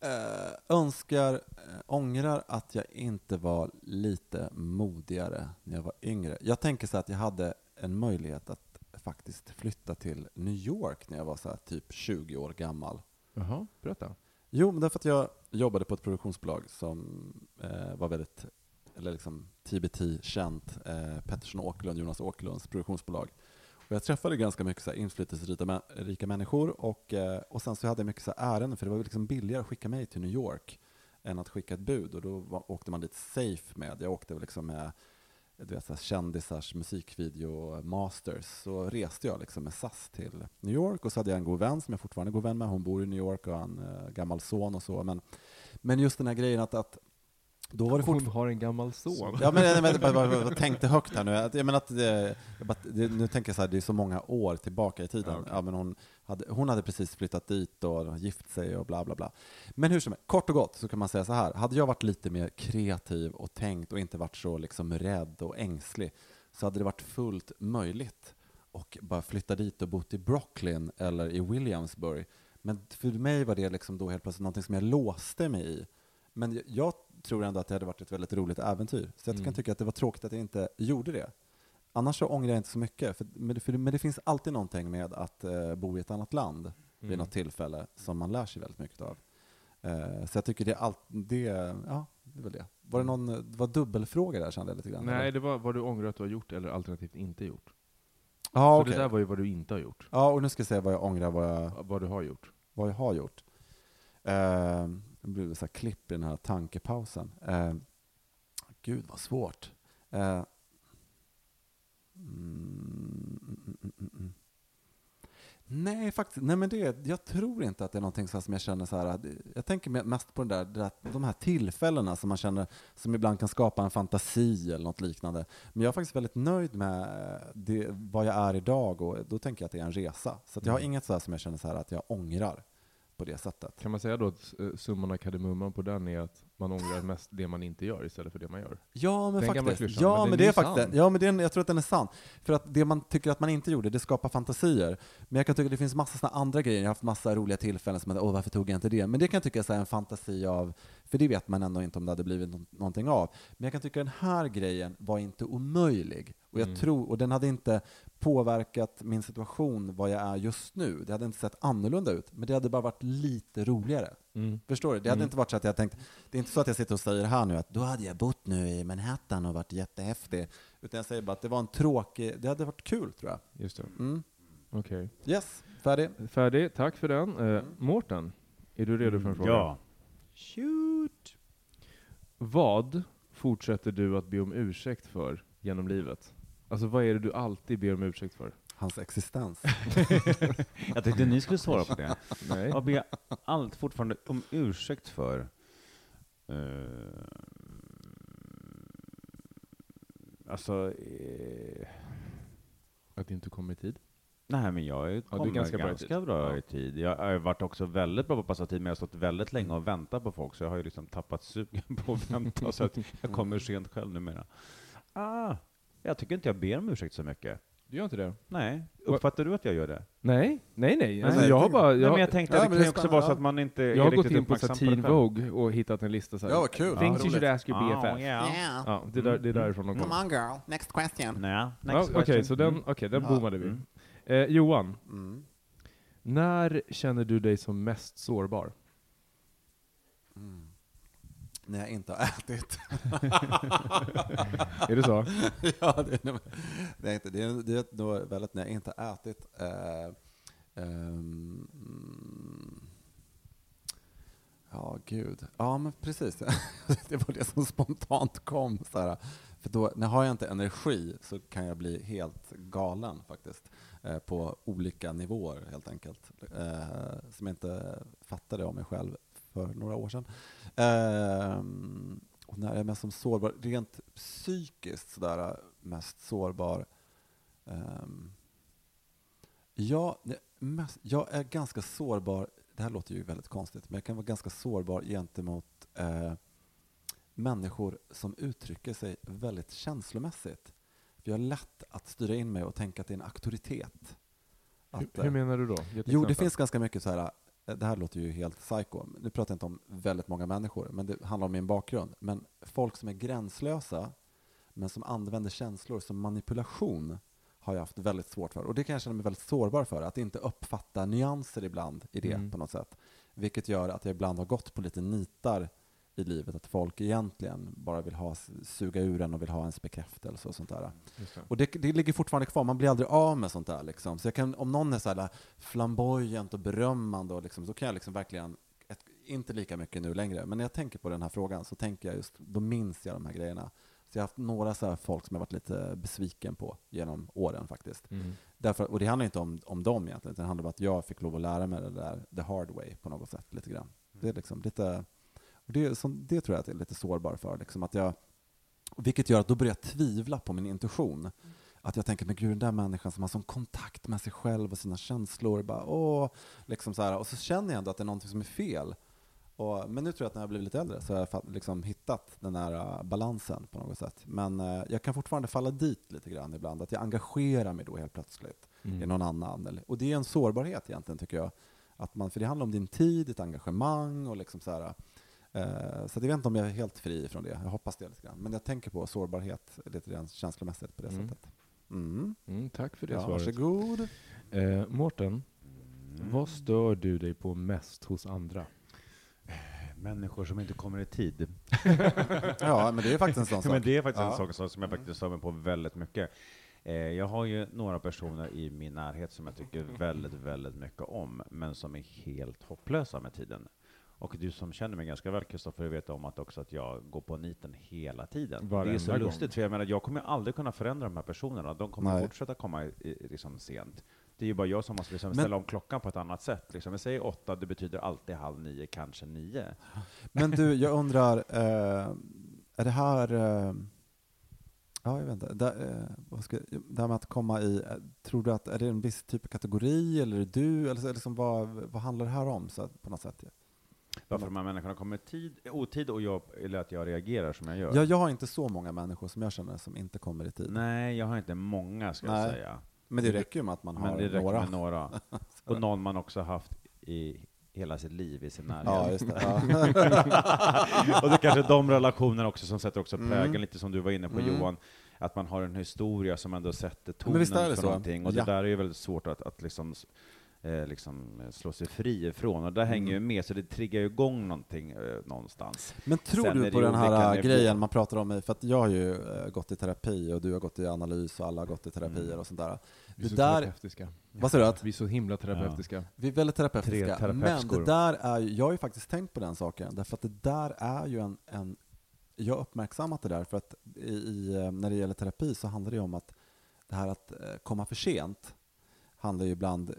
B: eh, önskar, eh, ångrar att jag inte var lite modigare när jag var yngre. Jag tänker så att jag hade en möjlighet att faktiskt flytta till New York när jag var så typ 20 år gammal.
A: Jaha, berätta.
B: Jo, men därför att jag jobbade på ett produktionsbolag som eh, var väldigt, eller liksom TBT-känt, eh, Pettersson Åkerlund, Jonas Åkerlunds produktionsbolag. Och jag träffade ganska mycket så här inflytelserika rika människor och, eh, och sen så hade jag mycket så här ärenden, för det var liksom billigare att skicka mig till New York än att skicka ett bud. Och då var, åkte man dit safe med. Jag åkte liksom med du vet, så här, kändisars musikvideo masters. Så reste jag liksom med SAS till New York och så hade jag en god vän som jag fortfarande är god vän med. Hon bor i New York och har en eh, gammal son och så. Men, men just den här grejen att, att då var det
A: Hon har en gammal son.
B: Ja, men jag, jag, jag, jag, tänkte högt här nu. Att- Jag menar att det, det, nu tänker jag så här, det är så många år tillbaka i tiden.
A: Ja, okej.
B: Ja, men hon, hade, hon hade precis flyttat dit och gift sig och bla bla bla. Men hur som helst, kort och gott så kan man säga så här. Hade jag varit lite mer kreativ och tänkt och inte varit så liksom rädd och ängslig så hade det varit fullt möjligt och bara flytta dit och bott i Brooklyn eller i Williamsburg. Men för mig var det liksom då helt plötsligt någonting som jag låste mig i. Men jag tror ändå att det hade varit ett väldigt roligt äventyr. Så jag
A: Mm.
B: kan tycka att det var tråkigt att jag inte gjorde det. Annars så ångrar jag inte så mycket. För, men, det, för, men det finns alltid någonting med att eh, bo i ett annat land vid
A: Mm.
B: något tillfälle som man lär sig väldigt mycket av. Eh, så jag tycker det är allt, det, ja, det är väl det. Var det någon, det var dubbelfråga där kände jag lite grann?
A: Nej,
B: eller?
A: det var vad du ångrar att du har gjort eller alternativt inte gjort.
B: ja,
A: Så
B: okej.
A: det där var ju vad du inte har gjort.
B: ja, och nu ska jag säga vad jag ångrar vad jag,
A: Vad du har gjort.
B: vad jag har gjort. Eh, det blir så här klipp i den här tankepausen. Eh, gud vad svårt. Eh, mm, mm, mm. Nej, faktiskt. Nej, men det, jag tror inte att det är någonting som jag känner så här. Jag tänker mest på den där, det där, de här tillfällena som man känner, som ibland kan skapa en fantasi eller något liknande. Men jag är faktiskt väldigt nöjd med det, vad jag är idag och då tänker jag att det är en resa. Så jag har inget så som jag känner så här att jag ångrar på det sättet.
A: Kan man säga då att eh, summan av kardemumman på den är att man ångrar mest det man inte gör istället för det man gör?
B: Ja, men
A: Den
B: faktiskt.
A: klyschan,
B: Ja,
A: men
B: men, det
A: är
B: är faktiskt, ja, men det är, jag tror att den är sann. För att det man tycker att man inte gjorde, det skapar fantasier. Men jag kan tycka att det finns massa såna andra grejer. Jag har haft massa roliga tillfällen som att, åh, varför tog jag inte det? Men det kan jag tycka är en fantasi av, för det vet man ändå inte om det hade blivit nå- någonting av. Men jag kan tycka att den här grejen var inte omöjlig. Och jag
A: Mm.
B: tror, och den hade inte påverkat min situation, vad jag är just nu. Det hade inte sett annorlunda ut, men det hade bara varit lite roligare. Förstår du? Det hade
A: Mm.
B: inte varit så att jag tänkt, det är inte så att jag sitter och säger här nu att då hade jag bott nu i Manhattan och varit jättehäftig. Utan jag säger bara att det var en tråkig, det hade varit kul tror jag.
A: Just det.
B: Mm.
A: Okej.
B: Yes, färdig.
A: Färdig, tack för den. Eh, Mårten, är du redo för en fråga?
C: Ja. Shoot!
A: Vad fortsätter du att be om ursäkt för genom livet? Alltså vad är det du alltid ber om ursäkt för?
B: Hans existens.
C: Jag tänkte ni skulle svara på det.
A: Nej.
C: Vad ber jag allt fortfarande om ursäkt för? Eh, alltså, eh,
A: Att inte kommer i tid?
C: nej men jag är,
A: Ja, du är
C: kommer
A: ganska
C: ganska,
A: bra i tid.
C: bra
A: Ja.
C: i tid. Jag har varit också väldigt bra på att passa tid, men jag har stått väldigt länge och väntat på folk, så jag har ju liksom tappat sugen på att vänta, så att jag kommer sent själv numera. Ah, jag tycker inte jag ber om ursäkt så mycket.
A: Du gör inte det?
C: Nej. Uppfattar du att jag gör det?
A: Nej, nej, nej. Alltså,
B: Nej,
A: jag har bara...
C: Nej,
A: Jag,
C: men jag tänkte
B: Ja,
C: att det kan
B: det är
C: också vara så att man inte
A: jag har gått
C: riktigt
A: in på
C: själv.
A: Vogue och hittat en lista så här.
B: Ja, vad kul.
A: Things
B: Ja,
A: you should ask your BFF.
C: Oh, yeah.
A: Ja, det, där, det är därifrån de
B: Come on girl, next question.
C: Nej,
A: Ja, Okej,
C: question.
A: så den,
C: Mm.
A: okay, den
B: Ja.
A: boomade vi.
C: Mm.
A: Eh, Johan,
B: Mm.
A: när känner du dig som mest sårbar?
B: Mm. När jag inte har ätit.
A: Är det så?
B: ja, det är, det är, inte, det är, det är nog väldigt när jag inte har ätit. Eh, mm. ja, gud. Ja, men precis. det var det som spontant kom. Så här. För då, när har jag inte energi så kan jag bli helt galen faktiskt. Eh, på olika nivåer helt enkelt. Eh, som jag inte fattade om mig själv för några år sedan. Ehm, och när jag är mest som sårbar, rent psykiskt sådär mest sårbar. Um, ja, det- mest, jag är ganska sårbar, det här låter ju väldigt konstigt, men jag kan vara ganska sårbar gentemot eh, människor som uttrycker sig väldigt känslomässigt. För jag har lätt att styra in mig och tänka att det är en auktoritet. Att,
A: Hur, hur
B: eh,
A: menar du då?
B: Jo, det finns ganska mycket så här, det här låter ju helt psycho, nu pratar jag inte om väldigt många människor, men det handlar om min bakgrund. Men folk som är gränslösa, men som använder känslor som manipulation, har jag haft väldigt svårt för. Och det kan jag känna mig väldigt sårbar för, att inte uppfatta nyanser ibland i det
A: Mm.
B: på något sätt. Vilket gör att jag ibland har gått på lite nitar i livet, att folk egentligen bara vill ha, suga ur en och vill ha ens bekräftelse och sånt där.
A: Det.
B: Och det, det ligger fortfarande kvar, man blir aldrig av med sånt där. Liksom. Så jag kan, om någon är så här flamboyant och berömmande, och liksom, så kan jag liksom verkligen, ett, inte lika mycket nu längre, men när jag tänker på den här frågan så tänker jag just, då minns jag de här grejerna. Så jag har haft några så folk som jag varit lite besviken på genom åren faktiskt.
A: Mm.
B: Därför, och det handlar inte om, om dem egentligen, utan det handlar om att jag fick lov att lära mig det där the hard way på något sätt, lite grann. Det är liksom lite, det, som, det tror jag att jag är lite sårbar för, liksom att jag, vilket gör att då börjar jag tvivla på min intuition. Att jag tänker, men gud, den där människan som har sån kontakt med sig själv och sina känslor, bara, åh, liksom så här, och så känner jag ändå att det är någonting som är fel. Och, men nu tror jag att när jag blivit lite äldre så har jag liksom hittat den här uh, balansen på något sätt. Men uh, jag kan fortfarande falla dit lite grann ibland, att jag engagerar mig då helt plötsligt
A: Mm.
B: i någon annan. Och det är en sårbarhet egentligen, tycker jag. Att man, för det handlar om din tid, ditt engagemang och liksom så här. Uh, så jag vet inte om jag är helt fri från det. Jag hoppas det lite grann. Men jag tänker på sårbarhet lite grann känslomässigt på det
A: Mm.
B: sättet. Mm.
A: Mm, tack för det
B: Ja,
A: svaret.
B: varsågod.
A: Eh, Mårten,
C: Mm.
A: vad stör du dig på mest hos andra?
C: Människor som inte kommer i tid.
B: Ja, men det är faktiskt en sån sak.
C: Men det är faktiskt
B: Ja.
C: en sak som- som jag faktiskt stör mig på väldigt mycket. Eh, jag har ju några personer i min närhet som jag tycker väldigt, väldigt mycket om, men som är helt hopplösa med tiden. Och du som känner mig ganska väl, Kristoffer, vet om att också att jag går på niten hela tiden. det är
A: Varenda
C: så
A: gång.
C: lustigt, för jag menar, jag kommer aldrig kunna förändra de här personerna. De kommer
B: Nej.
C: fortsätta komma i, i, liksom sent. Det är ju bara jag som måste liksom
B: Men-
C: ställa om klockan på ett annat sätt. Liksom. Jag säger åtta, det betyder alltid halv nio, kanske nio.
B: Men du, jag undrar, eh, är det här... Eh, ja, jag vet inte. Det, eh, vad ska, det här med att komma i, eh, tror du att är det en viss typ av kategori, eller är det du, eller så, liksom, vad, vad handlar det här om så på något sätt?
C: Varför de här människorna kommer i tid, otid och jag, eller att jag reagerar som jag gör.
B: Ja, jag har inte så många människor som jag känner som inte kommer i tid.
C: Nej, jag har inte många, ska
B: Nej.
C: jag säga.
B: Men det räcker ju med att man
C: Men
B: har
C: det räcker
B: några.
C: med några. Och någon man också haft i hela sitt liv i sin närhet.
B: Ja, just det. Ja.
C: och det är kanske de relationerna också som sätter också prägeln,
B: Mm.
C: lite som du var inne på
B: Mm.
C: Johan, att man har en historia som ändå sätter tonen
B: Men
C: för någonting. Och
B: Ja.
C: det där är ju väldigt svårt att, att liksom, eh, liksom slå sig fri ifrån. Och det hänger ju
B: Mm.
C: med, så det triggar ju igång någonting eh, någonstans.
B: Men tror
C: Sen
B: du på
C: ju
B: den här grejen man pratar om, i- för att jag har ju eh, gått i terapi och du har gått i analys och alla har gått i terapier
C: Mm.
B: och sånt där.
A: Vi är så
B: där-
A: terapeutiska.
B: Vad sa du? Att
A: Vi är så himla terapeutiska.
B: Vi är väldigt terapeutiska, men det där är ju, jag har ju faktiskt tänkt på den saken, därför att det där är ju en, en jag har uppmärksammat det där, för att i, i, eh, när det gäller terapi så handlar det ju om att det här att eh, komma för sent handlar ju ibland,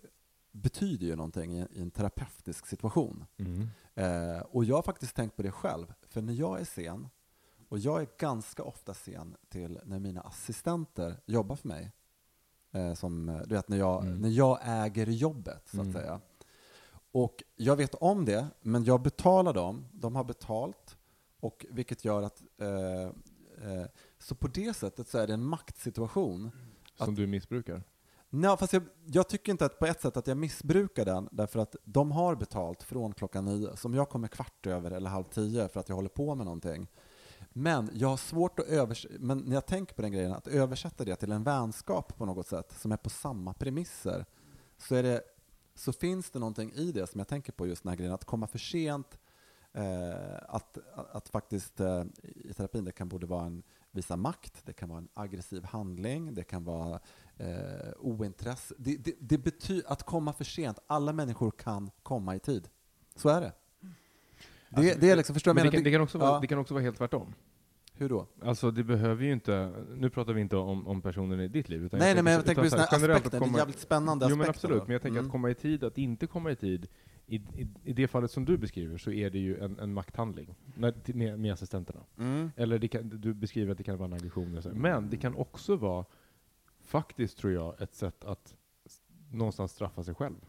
B: betyder ju någonting i, en terapeutisk situation.
A: Mm.
B: Eh, och jag har faktiskt tänkt på det själv, för när jag är sen, och jag är ganska ofta sen till när mina assistenter jobbar för mig, eh, som, eh, du vet, när jag,
A: Mm.
B: när jag äger jobbet, så att
A: Mm.
B: säga. Och jag vet om det, men jag betalar dem, de har betalt, och vilket gör att, eh, eh, så på det sättet så är det en maktsituation.
A: Som du missbrukar.
B: Ja, fast jag, jag tycker inte att på ett sätt att jag missbrukar den, därför att de har betalt från klockan nio. Så om jag kommer kvart över eller halv tio för att jag håller på med någonting. Men jag har svårt att översätta, men när jag tänker på den grejen, att översätta det till en vänskap på något sätt, som är på samma premisser, så, är det, så finns det någonting i det som jag tänker på just den här grejen, att komma för sent, eh, att, att, att faktiskt eh, i terapin, det kan borde vara en visa makt, det kan vara en aggressiv handling, det kan vara eh, ointresse. Det, det, det betyder att komma för sent. Alla människor kan komma i tid. Så är det. Det,
C: Alltså,
B: det är liksom, förstår
A: Men
B: jag
A: det kan, det, kan också vara,
B: ja.
A: det kan också vara helt tvärtom.
B: Hur då?
A: Alltså det behöver ju inte, nu pratar vi inte om, om personer i ditt liv. Utan
B: Nej, nej, men jag tänker just den här aspekten,
A: att
B: det är
A: komma-
B: jävligt spännande
A: Jo men absolut,
B: då.
A: men jag tänker
B: Mm.
A: att komma i tid, att inte komma i tid, i, i, i det fallet som du beskriver så är det ju en, en makthandling när, med, med assistenterna.
B: Mm.
A: Eller kan, du beskriver att det kan vara en så. Men det kan också vara, faktiskt tror jag, ett sätt att någonstans straffa sig själv.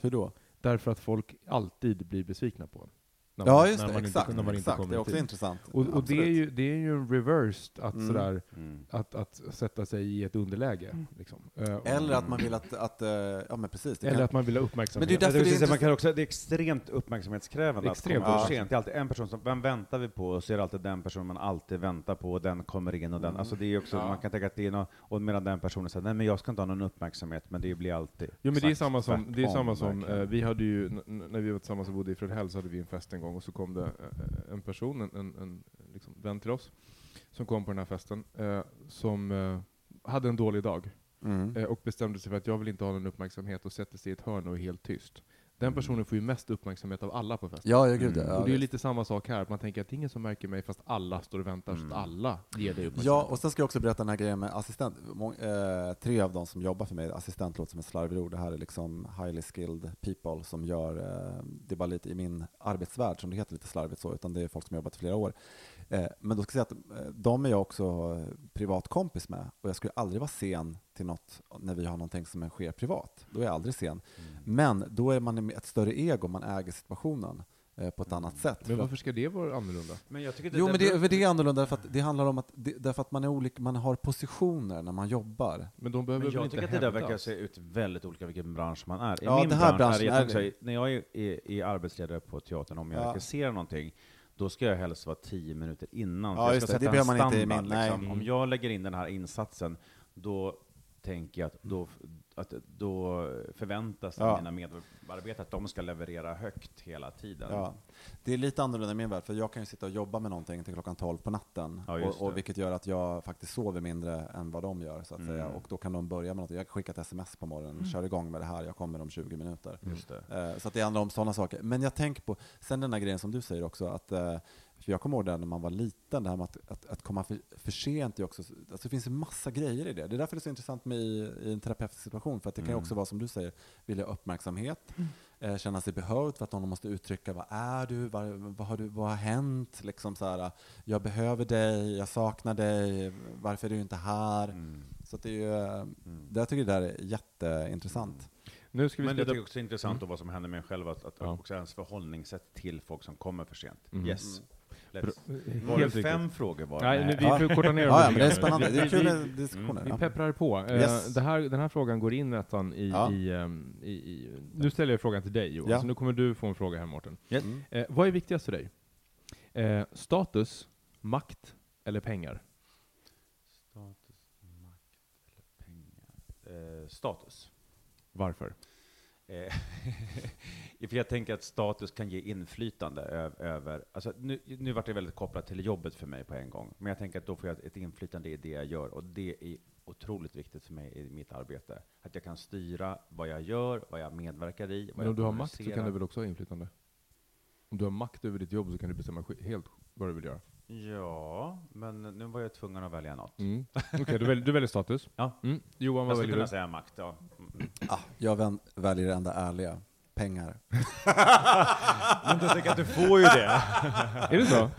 B: Hur då?
A: Därför att folk alltid blir besvikna på en. När
B: Ja,
A: man-
B: just
A: när
B: det.
A: man
B: Exakt.
A: Inte, när man
B: exakt. Det är också
A: tid.
B: intressant.
A: Och, och det, är ju, det är ju reversed, att,
B: Mm.
A: sådär,
C: Mm.
A: att, att sätta sig i ett underläge. Liksom. Eh,
B: Eller att man vill att, att eh, ja men precis. Det
A: eller
B: kan,
A: att man vill ha uppmärksamhet.
B: Men det är därför
C: det,
B: det är
C: precis, man kan också, det är extremt uppmärksamhetskrävande
A: Extremt.
C: att komma sent. Det är alltid en person som, vem väntar vi på? Och så är det alltid den personen man alltid väntar på, och den kommer in och den,
B: Mm.
C: alltså det är också,
B: Ja.
C: man kan tänka att det är något, och medan den personen säger nej men jag ska inte ha någon uppmärksamhet, men det blir alltid
A: Jo men det är samma som, det är samma som eh, vi hade ju, när vi var tillsammans och bodde i Fredhäll så hade vi en fest en gång och så kom det eh, en person, en, en, en liksom vän till oss, som kom på den här festen, eh, som eh, hade en dålig dag
B: Mm.
A: eh, och bestämde sig för att jag vill inte ha någon uppmärksamhet och sätter sig i ett hörn och är helt tyst. Den
C: Mm.
A: personen får ju mest uppmärksamhet av alla på festen.
B: Ja, ja, gud
C: Mm.
B: ja.
A: och det är ju lite samma sak här, att man tänker att det är ingen som märker mig fast alla står och väntar så
C: Mm.
A: att alla ger dig
B: Ja,
A: uppmärksamhet.
B: och sen ska jag också berätta den här grejen med assistent. Må- eh, tre av de som jobbar för mig, assistent låter som ett slarvigt ord, det här är liksom highly skilled people som gör, eh, det är bara lite i min arbetsvärld som det heter lite slarvigt så, utan det är folk som har jobbat i flera år. Eh, men då ska jag säga att eh, de är jag också eh, privat kompis med, och jag skulle aldrig vara sen till något när vi har någonting som sker privat. Då är jag aldrig sen.
C: Mm.
B: Men då är man ett större ego, man äger situationen eh, på ett annat sätt.
A: Men varför ska det vara annorlunda?
C: Men jag tycker
B: Jo, men det, det är annorlunda för att det handlar om att, det, därför att man, är olika, man har positioner när man jobbar.
A: Men de behöver
C: Men jag tycker att det där verkar se ut väldigt olika vilken bransch man är. I
B: Ja,
C: min
B: den här
C: bransch är det
B: branschen
C: också,
B: är-
C: när jag är, är, är arbetsledare på teatern, om jag
B: Ja.
C: regisserar någonting, då ska jag helst vara tio minuter innan.
B: Ja,
C: jag ska
B: det.
C: sätta
B: Det
C: en
B: man inte
C: standard.
B: min- nej.
C: liksom. Om jag lägger in den här insatsen, då tänker jag att då, att då förväntas
B: Ja.
C: mina medarbetare att de ska leverera högt hela tiden.
B: Ja. Det är lite annorlunda i min värld, för jag kan ju sitta och jobba med någonting till klockan 12 på natten,
C: Ja,
B: och, och vilket gör att jag faktiskt sover mindre än vad de gör, så att säga.
C: Mm.
B: Och då kan de börja med något. Jag skickar ett sms på morgonen, kör igång med det här, jag kommer om 20 minuter. Eh, Så att det handlar om sådana saker. Men jag tänker på, sen den här grejen som du säger också, att eh, för jag kommer ihåg det när man var liten, det här med att, att, att komma för, för sent är också, alltså det finns ju massa grejer i det. Det är därför det är så intressant med i, i en terapeutisk situation, för att det kan ju
C: Mm.
B: också vara som du säger, vilja uppmärksamhet, eh, känna sig behövd för att någon måste uttrycka vad är du, vad, vad, har, du, vad har hänt, liksom så här, jag behöver dig, jag saknar dig, varför är du inte här?
C: Mm.
B: Så att det är ju, eh,
C: Mm.
B: det jag tycker det där är jätteintressant.
A: Nu ska vi
C: Men det jag också är intressant då vad som händer med en själv, att, att
A: Ja.
C: också ens förhållningssätt till folk som kommer för sent.
A: Mm.
C: Yes. Let's. Var det
A: Helt
C: fem
A: riktigt.
C: frågor var det?
A: Nej, nu, vi
B: Ja.
A: får korta ner
B: Ja, ja,
A: lite
B: men det är
A: grann.
B: spännande. Det är
A: Vi-
B: kul
A: vi-
B: med diskussioner.
A: Vi
B: ja.
A: pepprar på. Eh,
B: Yes.
A: Det här, den här frågan går in nästan i,
B: Ja.
A: i, ehm, i, i... Nu ställer jag frågan till dig Johan,
B: Ja.
A: så nu kommer du få en fråga här Mårten.
C: Yes.
B: Mm.
A: Eh, vad är viktigast för dig? Eh, status, makt eller pengar?
C: Status, makt eller pengar? Eh, status.
A: Varför?
C: Eh, för jag tänker att status kan ge inflytande över, alltså nu, nu vart det väldigt kopplat till jobbet för mig på en gång, men jag tänker att då får jag ett inflytande i det jag gör, och det är otroligt viktigt för mig i mitt arbete. Att jag kan styra vad jag gör, vad jag medverkar i, vad
A: Men
C: jag
A: om du har makt så kan du väl också ha inflytande? Om du har makt över ditt jobb så kan du bestämma helt vad du vill göra.
C: Ja, men nu var jag tvungen att välja något.
A: Mm. Okej, du, väljer, du väljer status?
C: Ja.
A: Mm. Johan,
C: Jag
A: vad
C: skulle
A: väljer
C: kunna
A: du?
C: säga makt, ja. Mm.
B: Ah, jag väljer det enda ärliga. Pengar.
C: Men då tänker jag att du får ju det.
A: Är det så?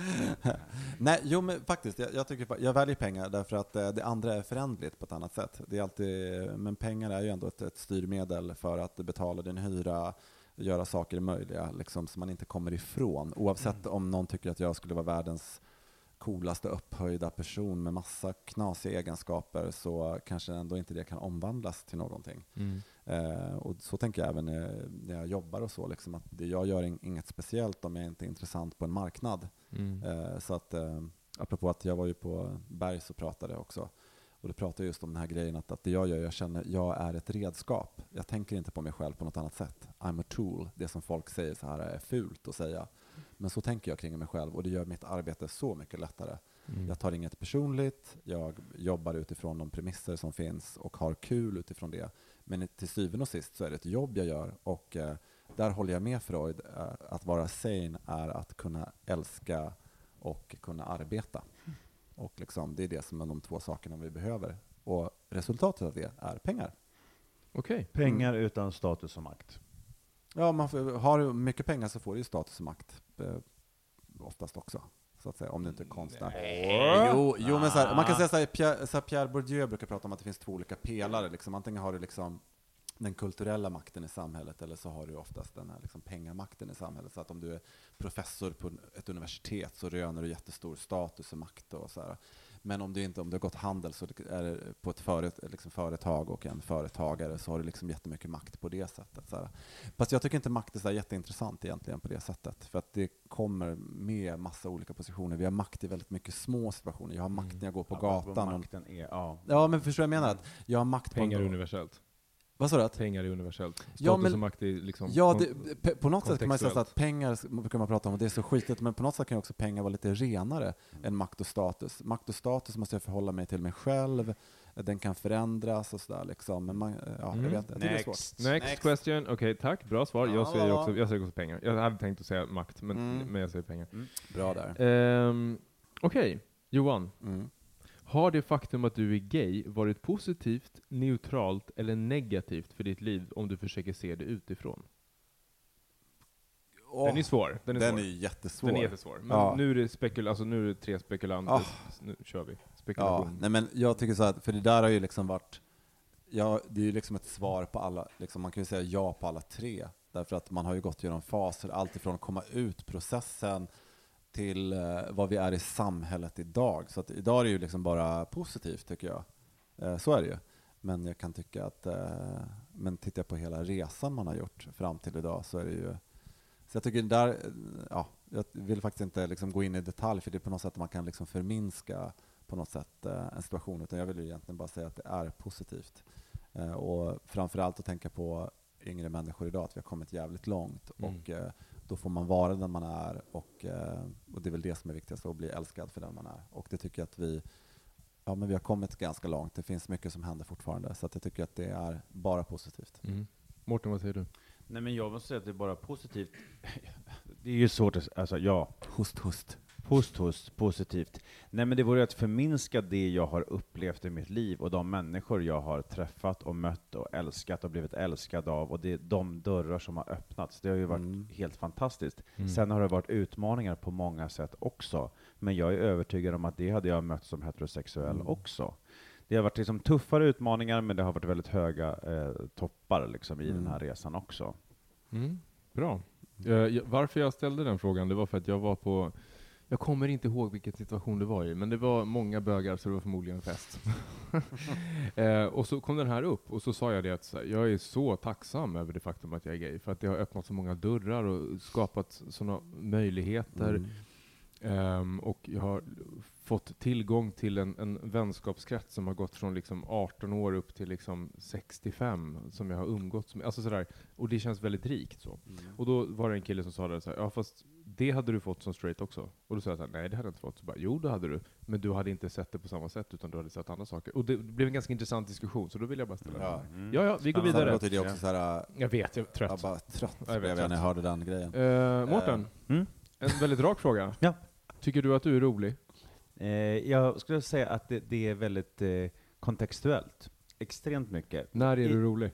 B: Nej, jo men faktiskt, jag, jag, tycker, jag väljer pengar därför att eh, det andra är förändligt på ett annat sätt. Det är alltid, men pengar är ju ändå ett, ett styrmedel för att betala din hyra, göra saker möjliga liksom, som man inte kommer ifrån. Oavsett om någon tycker att jag skulle vara världens coolaste upphöjda person med massa knasiga egenskaper så kanske ändå inte det kan omvandlas till någonting.
A: Mm.
B: Eh, och så tänker jag även när jag jobbar och så, liksom, att jag gör in, inget speciellt om jag inte är intressant på en marknad.
A: Mm.
B: Eh, så att, eh, apropå att jag var ju på Bergs och pratade också, och då pratade jag just om den här grejen att, att det jag gör, jag känner, jag är ett redskap. Jag tänker inte på mig själv på något annat sätt. I'm a tool, det som folk säger så här är fult att säga. Men så tänker jag kring mig själv och det gör mitt arbete så mycket lättare.
A: Mm.
B: Jag tar inget personligt, jag jobbar utifrån de premisser som finns och har kul utifrån det. Men till syvende och sist så är det ett jobb jag gör och eh, där håller jag med Freud. Eh, att vara sane är att kunna älska och kunna arbeta. Och liksom, det är det som är de två sakerna vi behöver. Och resultatet av det är pengar.
A: Okej.
C: Pengar utan status och makt.
B: Ja, man får, har du mycket pengar så får du ju status och makt. Eh, oftast också. Så att säga, om du inte är konstnär. Jo, jo men så här, man kan säga så här, Pierre, så här, Pierre Bourdieu brukar prata om att det finns två olika pelare. Liksom. Antingen har du liksom den kulturella makten i samhället eller så har du oftast den här liksom pengamakten i samhället. Så att om du är professor på ett universitet så röner du jättestor status och makt. Och så här. Men om du inte om du har gått handel så är det på ett föret, liksom företag och en företagare så har du liksom jättemycket makt på det sättet. Så här. Fast jag tycker inte makt är så jätteintressant egentligen på det sättet. För att det kommer med massa olika positioner. Vi har makt i väldigt mycket små situationer. Jag har makt när jag går på
C: Ja,
B: gatan.
C: Makten är, ja.
B: ja, men förstår jag menar? Att jag har makt
A: Pengar
B: på...
A: universellt.
B: Vad sa du? Att?
A: Pengar är universellt. Status
B: Ja, men-
A: och makt är liksom...
B: Ja, det, pe- på något sätt kan man säga att pengar brukar man prata om och det är så skitigt, men på något sätt kan ju också pengar vara lite renare än makt och status. Makt och status måste jag förhålla mig till mig själv, den kan förändras och sådär liksom. Men man, ja,
A: Mm.
B: jag vet inte, jag tycker det är svårt.
C: Next.
A: Next,
B: Next.
A: question. Okej, tack. Bra svar. Jag
B: Ja,
A: säger, också, jag säger också pengar. Jag hade tänkt att säga makt, men,
B: Mm.
A: men jag säger pengar.
B: Bra där.
A: Ehm, Okej, Johan. Har det faktum att du är gay varit positivt, neutralt eller negativt för ditt liv om du försöker se det utifrån?
B: Åh,
A: Den är svår. Den är,
B: den
A: svår.
B: är jättesvår.
A: Den är jättesvår. Men
B: Ja.
A: nu, är det spekul alltså, nu är det tre spekulanter.
B: Ah.
A: Nu kör vi.
B: Ja, nej men jag tycker så att, för det där har ju liksom varit, ja, det är ju liksom ett svar på alla, liksom, man kan ju säga ja på alla tre. Därför att man har ju gått igenom faser, allt ifrån att komma ut processen till eh, vad vi är i samhället idag. Så att idag är det ju liksom bara positivt tycker jag. Eh, så är det ju. Men jag kan tycka att, eh, men tittar jag på hela resan man har gjort fram till idag så är det ju, så jag tycker där, ja, jag vill faktiskt inte liksom gå in i detalj för det är på något sätt man kan liksom förminska på något sätt eh, en situation, utan jag vill ju egentligen bara säga att det är positivt. Eh, och framförallt att tänka på yngre människor idag, att vi har kommit jävligt långt
A: Mm.
B: och eh, då får man vara den man är och, eh, och det är väl det som är viktigast, att bli älskad för den man är. Och det tycker jag att vi, ja men vi har kommit ganska långt, det finns mycket som händer fortfarande, så att jag tycker att det är bara positivt.
A: Mm. Mårten, vad säger du?
C: Nej men jag måste säga att det är bara positivt. Det är ju svårt att, alltså ja,
B: Host, host.
C: Host, host, positivt. Nej men det vore att förminska det jag har upplevt i mitt liv och de människor jag har träffat och mött och älskat och blivit älskad av och det är de dörrar som har öppnats. Det har ju varit
B: Mm.
C: helt fantastiskt.
A: Mm.
C: Sen har det varit utmaningar på många sätt också. Men jag är övertygad om att det hade jag mött som heterosexuell
B: Mm.
C: också. Det har varit liksom tuffare utmaningar, men det har varit väldigt höga eh, toppar liksom, i
B: Mm.
C: den här resan också.
A: Mm. Bra. Eh, jag- varför jag ställde den frågan, det var för att jag var på jag kommer inte ihåg vilken situation det var i, men det var många bögar så det var förmodligen en fest. eh, och så kom den här upp, och så sa jag det att här, jag är så tacksam över det faktum att jag är gay, för att det har öppnat så många dörrar och skapat sådana möjligheter.
B: Mm.
A: Ehm, och jag har fått tillgång till en, en vänskapskrets som har gått från liksom 18 år upp till liksom 65, som jag har umgåtts med. Alltså sådär. Och det känns väldigt rikt. Så.
B: Mm.
A: Och då var det en kille som sa det så här, ja fast det hade du fått som straight också. Och då sa jag så här, nej det hade jag inte fått. Så bara, jo det hade du, men du hade inte sett det på samma sätt, utan du hade sett andra saker. Och det blev en ganska intressant diskussion, så då vill jag bara ställa
B: Ja.
A: den. Ja, ja, vi går vidare.
B: låter det också så här, äh,
A: Jag vet, jag är trött.
B: jag bara trött
A: Ja, jag vet,
B: blev jag när jag hörde den grejen.
A: Eh, Mårten,
C: Mm.
A: en väldigt rak fråga.
C: Ja.
A: Tycker du att du är rolig?
C: Eh, jag skulle säga att det, det är väldigt kontextuellt. Extremt mycket.
A: När är
C: I-
A: du rolig?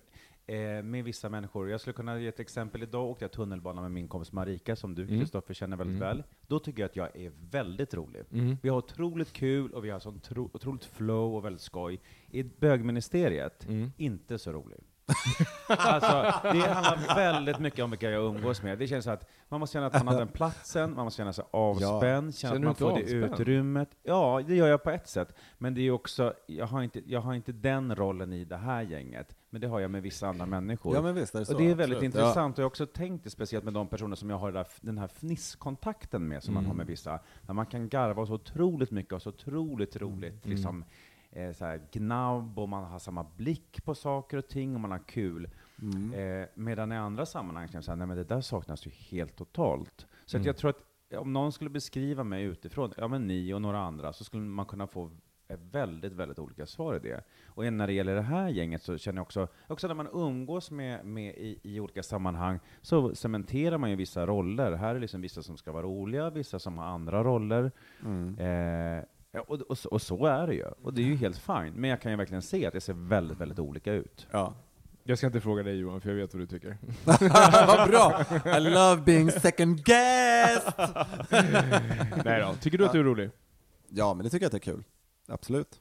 C: Eh, med vissa människor. Jag skulle kunna ge ett exempel. Idag åkte jag tunnelbana med min kompis Marika, som du,
A: Mm.
C: Kristoffer, känner väldigt
A: Mm.
C: väl. Då tycker jag att jag är väldigt rolig.
A: Mm.
C: Vi har otroligt kul och vi har sånt tro, otroligt flow och väldigt skoj. I bögministeriet,
A: Mm.
C: inte så rolig. Alltså, det handlar väldigt mycket om vilka jag umgås med. Det känns så att man måste känna att man har den platsen, man måste känna sig avspänd, känna
A: Känner
C: att man får det
A: avspänd?
C: utrymmet. Ja, det gör jag på ett sätt. Men det är också, jag har, inte, jag har inte den rollen i det här gänget, men det har jag med vissa andra människor.
B: Ja men visst är det så.
C: och det är väldigt
B: absolut.
C: intressant, och jag har också tänkt det speciellt med de personer som jag har det där, den här fnisskontakten med, som man
A: Mm.
C: har med vissa, där man kan garva så otroligt mycket och så otroligt roligt,
A: Mm.
C: liksom eh, så här gnabb, och man har samma blick på saker och ting, och man har kul.
B: Mm.
C: Eh, medan i andra sammanhang här, nej men det där saknas ju helt totalt. Så
A: Mm.
C: att jag tror att om någon skulle beskriva mig utifrån, ja men ni och några andra, så skulle man kunna få väldigt, väldigt olika svar i det. Och när det gäller det här gänget så känner jag också, också när man umgås med, med i, i olika sammanhang, så cementerar man ju vissa roller. Här är liksom vissa som ska vara roliga, vissa som har andra roller.
B: Mm.
C: Eh, ja, och, och, så- och så är det ju. Och det är ju helt fine. Men jag kan ju verkligen se att det ser väldigt, väldigt olika ut.
B: Ja.
A: Jag ska inte fråga dig Johan, för jag vet vad du tycker.
B: Vad bra! I love being second guest!
A: Nej då. Tycker du att du är rolig?
B: Ja, men det tycker jag att det är kul. Absolut.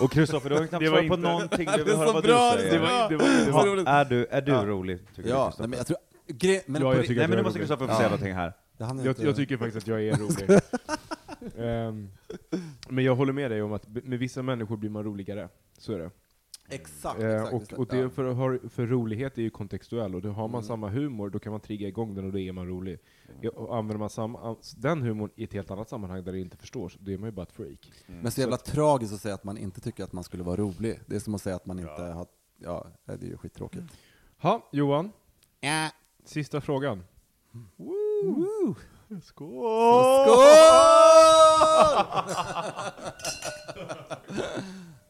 C: Och Kristoffer, du har knappt svarat på någonting.
B: Är
C: vill höra
B: så
C: vad
B: bra,
C: du
B: det är
C: säger.
B: så bra.
A: det var, det var,
B: roligt.
C: Är du, är du
B: Ja.
C: rolig, tycker du,
B: Ja,
C: Kristoffer?
B: nej, men jag tror... Gre men
A: Ja, jag tycker
C: Nej,
A: att
C: men nu
A: är
C: måste. Kristoffer få
B: Ja.
C: säga någonting här.
A: Jag,
B: inte-
A: jag tycker faktiskt att jag är rolig. Ehm, men jag håller med dig om att med vissa människor blir man roligare. Så är det.
B: Exakt,
A: Eh,
B: exakt.
A: och, och det för, har- för rolighet är ju kontextuell, och då har man
B: Mm.
A: samma humor, då kan man trigga igång den och då är man rolig. Ja, Och använder man samma, den humorn i ett helt annat sammanhang där det inte förstås, då är man ju bara ett freak.
B: Men så jävla tragiskt att säga att man inte tycker att man skulle vara rolig. Det är som att säga att man inte har... Ja, det är ju skittråkigt.
A: Ha, Johan,
B: Ja.
A: Sista frågan.
B: Woo!
A: Skål!
B: Skål!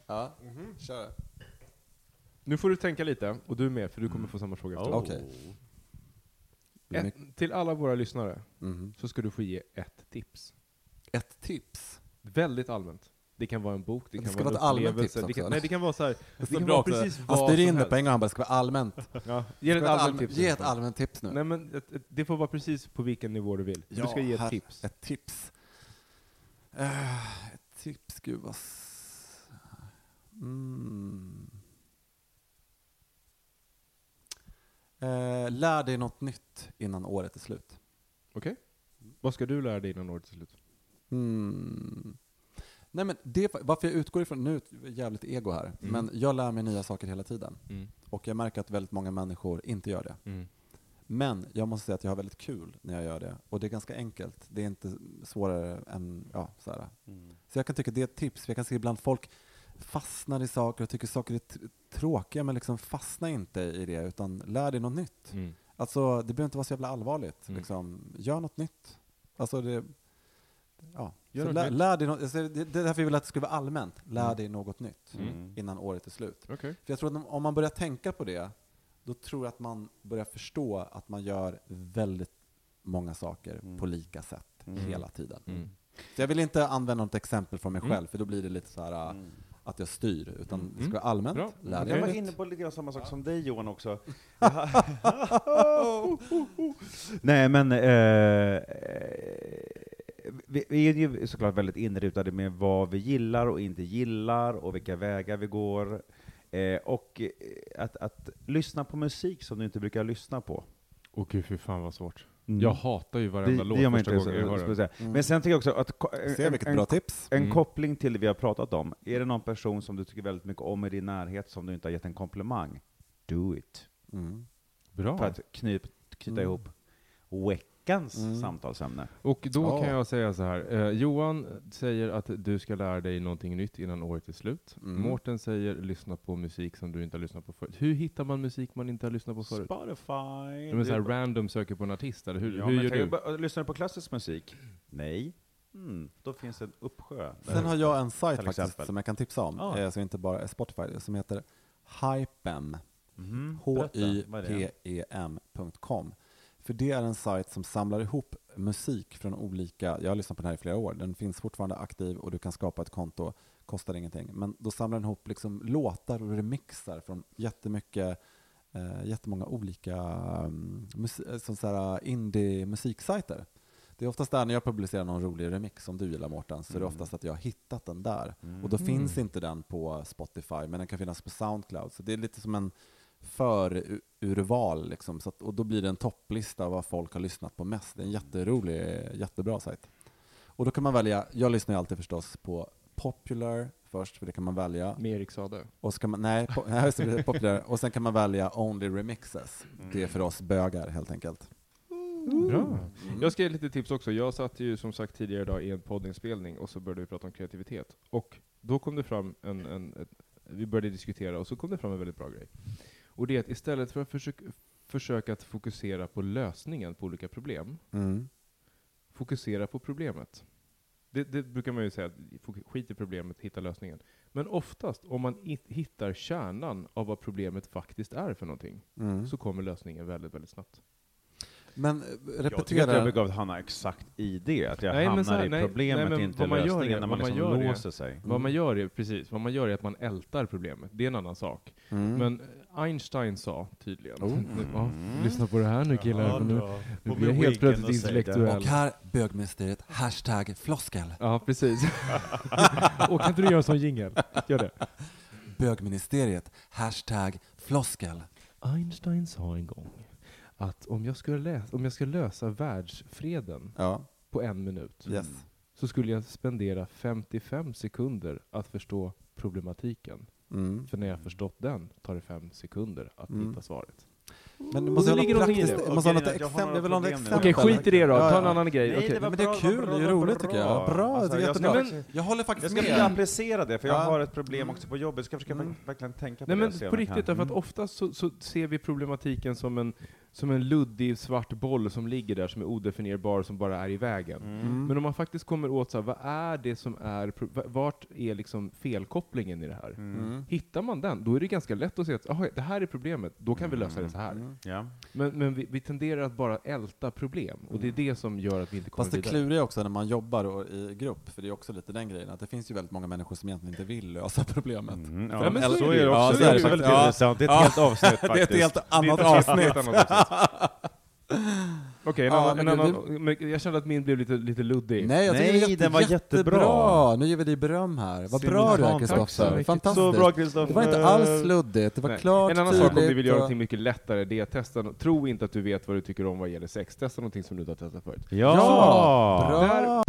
B: ja, kör.
A: Nu får du tänka lite, och du med, för du kommer få samma fråga efter.
C: Oh.
B: Är
A: Ett, till alla våra lyssnare
B: Mhm.
A: så ska du få ge ett tips.
B: Ett tips.
A: Väldigt allmänt. Det kan vara en bok, det
B: Det
A: kan
B: ska
A: vara en upplevelse.
B: tips
A: det kan, nej, det kan vara så här, det
B: står
A: kan vara precis
B: Han
A: vad
B: styr in det på en gång, han bara, det ska vara allmänt.
A: Ja, ge ett allmänt tips.
B: Ge ett allmänt tips nu.
A: Nej men det får vara precis på vilken nivå du vill. du ska ge ett
B: här-
A: tips.
B: Ett tips. Eh, ett tips, gud vad... Mm. Eh, lär dig något nytt innan året är slut.
A: Okej? Vad ska du lära dig innan året är slut?
B: Mm. Nej men det, varför jag utgår ifrån, nu är jävligt ego här,
A: Mm.
B: men jag lär mig nya saker hela tiden.
A: Mm.
B: Och jag märker att väldigt många människor inte gör det.
A: Mm.
B: Men jag måste säga att jag har väldigt kul när jag gör det. Och det är ganska enkelt. Det är inte svårare än, ja, så här.
C: Mm.
B: Så jag kan tycka det är ett tips. Jag kan se ibland folk fastnar i saker och tycker saker är tråkiga, men liksom fastna inte i det, utan lär dig något nytt.
A: Mm.
B: Alltså, det behöver inte vara så jävla allvarligt.
A: Mm.
B: Liksom, gör något nytt. Alltså, det, ja.
A: Gör
B: Så lär,
A: nytt.
B: lär dig något, alltså, det, det är därför jag vill att det ska vara allmänt. Lär
A: Mm.
B: dig något nytt
C: Mm.
B: innan året är slut.
A: Okej.
B: För jag tror att om- man börjar tänka på det, då tror jag att man börjar förstå att man gör väldigt många saker
C: Mm.
B: på lika sätt
C: Mm.
B: hela tiden.
A: Mm.
B: Så jag vill inte använda något exempel från mig
A: Mm.
B: själv, för då blir det lite så här
C: Mm.
B: att jag styr, utan
A: Mm.
B: det ska vara allmänt.
A: Bra.
B: Lär
C: Jag var
B: något
C: inne
B: nytt.
C: på lite grann samma sak som dig Johan också. Nej men, eh, vi, vi är ju såklart väldigt inrutade med vad vi gillar och inte gillar, och vilka vägar vi går. Eh, och eh, att, att lyssna på musik som du inte brukar lyssna på.
A: Åh gud, fy fan vad svårt.
C: Mm.
A: Jag hatar ju
C: det,
A: varenda
C: det
A: låt
C: man
A: första
C: inte,
A: gången jag hör den.
B: Mm.
C: Men sen tycker jag också att ko-
B: Se vilket
C: en,
B: bra tips.
C: en
A: Mm.
C: koppling till det vi har pratat om. Är det någon person som du tycker väldigt mycket om i din närhet som du inte har gett en komplimang? Do it.
B: Mm.
A: Bra.
C: För att knyp, knyta
B: Mm.
C: ihop veckans
B: Mm.
C: samtalsämne.
A: Och då
B: Ja.
A: kan jag säga så här. Eh, Johan säger att du ska lära dig någonting nytt innan året är slut.
B: Mm.
A: Mårten säger lyssna på musik som du inte har lyssnat på förut. Hur hittar man musik man inte har lyssnat på förut?
C: Spotify.
A: Är så här random söker på en artist, eller hur,
C: ja,
A: hur
C: men
A: gör du?
C: bara- Lyssnar du på klassisk musik? Nej. Mm, då finns det en uppsjö.
B: Sen har jag en sajt faktiskt som jag kan tipsa om,
C: Ah.
B: eh, som inte bara är Spotify, som heter Hypem.
C: Är det?
B: H-Y-P-E-M.com. För det är en sajt som samlar ihop musik från olika, jag har lyssnat på den här i flera år, den finns fortfarande aktiv och du kan skapa ett konto, kostar ingenting. Men då samlar den ihop liksom låtar och remixar från jättemycket, eh, jättemånga olika um, indie-musiksajter. Det är oftast där när jag publicerar någon rolig remix som du gillar Mårten, så är det
C: Mm.
B: oftast att jag har hittat den där.
C: Mm.
B: Och då
A: Mm.
B: finns inte den på Spotify, men den kan finnas på Soundcloud. Så det är lite som en förurval, liksom. så att, och då blir det en topplista av vad folk har lyssnat på mest. Det är en jätterolig, jättebra sajt. Och då kan man välja, jag lyssnar ju alltid förstås på Popular först, för det kan man välja.
A: Med Erik Sade.
B: Och så kan man, nej, po, nej, Popular. Och sen kan man välja Only Remixes. Det är för oss bögar helt enkelt.
A: Bra.
B: Mm.
A: Jag ska ge lite tips också. Jag satt ju som sagt tidigare idag i en poddinspelning och så började vi prata om kreativitet. Och då kom det fram en, en, ett, vi började diskutera och så kom det fram en väldigt bra grej. Och det är att istället för att försöka, försöka att fokusera på lösningen på olika problem,
B: Mm.
A: fokusera på problemet. Det, det brukar man ju säga, skit i problemet, hitta lösningen. Men oftast, om man hittar kärnan av vad problemet faktiskt är för någonting,
B: Mm.
A: så kommer lösningen väldigt, väldigt snabbt.
B: Men eh,
C: Jag tycker att
B: repetera.
C: jag begav Hanna exakt i det, att jag
A: Nej,
C: hamnar
A: här,
C: i
A: nej,
C: problemet,
A: nej,
C: inte
A: man gör
C: lösningen,
A: är-
C: när man
A: man
C: liksom
A: gör är-
C: låser sig.
A: Vad man gör är, precis, vad man gör är att man ältar problemet. Det är en annan sak.
B: Mm.
A: Men Einstein sa tydligen,
B: Oh.
A: ja, lyssna på det här nu killar, för nu, blir jag helt plötsligt
C: och
A: intellektuell.
B: Och här bögministeriet, hashtag floskel.
A: Ja, precis. och kan inte du göra en sån jingel? Gör det.
B: Bögministeriet, hashtag floskel.
A: Einstein sa en gång att om jag skulle, läsa, om jag skulle lösa världsfreden
B: Ja,
A: på en minut,
B: yes.
A: så skulle jag spendera 55 sekunder att förstå problematiken.
B: Mm.
A: För när jag förstått den tar det fem sekunder att
B: Mm.
A: hitta svaret.
B: Men du måste ha
A: ligger
B: något praktiskt,
A: det.
B: du måste ha
C: Okej,
B: något
C: jag
B: exempel, jag vill ha något exempel.
A: Okej, skit i det då. Ta en
B: ja.
A: annan grej.
C: Nej,
A: Okej.
B: Men det är
C: bra,
B: kul,
C: bra,
B: det är roligt
C: bra.
B: tycker jag. Bra,
C: Alltså,
B: det är
C: jag ska
B: jättebra. Jag håller
C: Jag
B: faktiskt
C: ska försöka
B: med.
C: applicera det, för jag
B: Ja.
C: har ett problem också på jobbet. Jag ska försöka
B: Mm.
C: verkligen tänka på
A: Nej
C: det.
A: men
C: se om
A: på
C: jag
A: riktigt, därför att
C: Mm.
A: ofta så, så ser vi problematiken som en, som en luddig svart boll som ligger där, som är odefinierbar, som bara är i vägen.
B: Mm.
A: Men om man faktiskt kommer åt så här, vad är det som är, vart är liksom felkopplingen i det här?
B: Mm.
A: Hittar man den, då är det ganska lätt att se att aha, det här är problemet, då kan vi lösa det så här.
B: Mm.
C: Ja.
A: Men, men vi, vi tenderar att bara älta problem, och det är det som gör att vi inte kommer
B: Fast det
A: vidare.
B: kluriga är också när man jobbar och i grupp, för det är också lite den grejen, att det finns ju väldigt många människor som egentligen inte vill lösa problemet.
C: Mm,
A: Ja, men så
C: så
A: är
C: är
A: det
C: också.
B: Ja,
C: det
B: så är
C: är
B: det
C: väldigt
B: faktiskt. Ja.
C: intressant. Det är ett helt avsnitt
B: Det är
C: faktiskt.
A: Det är
B: annat
A: ett helt annat avsnitt. Okej, en
B: Ja,
A: annan, en annan, men jag kände att min blev lite, lite luddig.
B: Nej, jag tycker
C: Nej,
B: det är
C: den var jättebra.
B: jättebra. Nu ger vi dig beröm här. Vad bra du är,
C: Simultant.
A: Tack så
B: Kristoffer.
A: mycket.
B: Fantastiskt.
C: Så bra Kristoffer.
B: Det var inte alls luddigt, det var
A: Nej.
B: klart,
A: En annan sak om vi
B: tydligt
A: vill göra
B: och-
A: någonting mycket lättare, det är att testa, no- tro inte att du vet vad du tycker om vad gäller sex, testa någonting som du inte har testat förut.
C: Ja!
B: Ja, bra!
A: Där-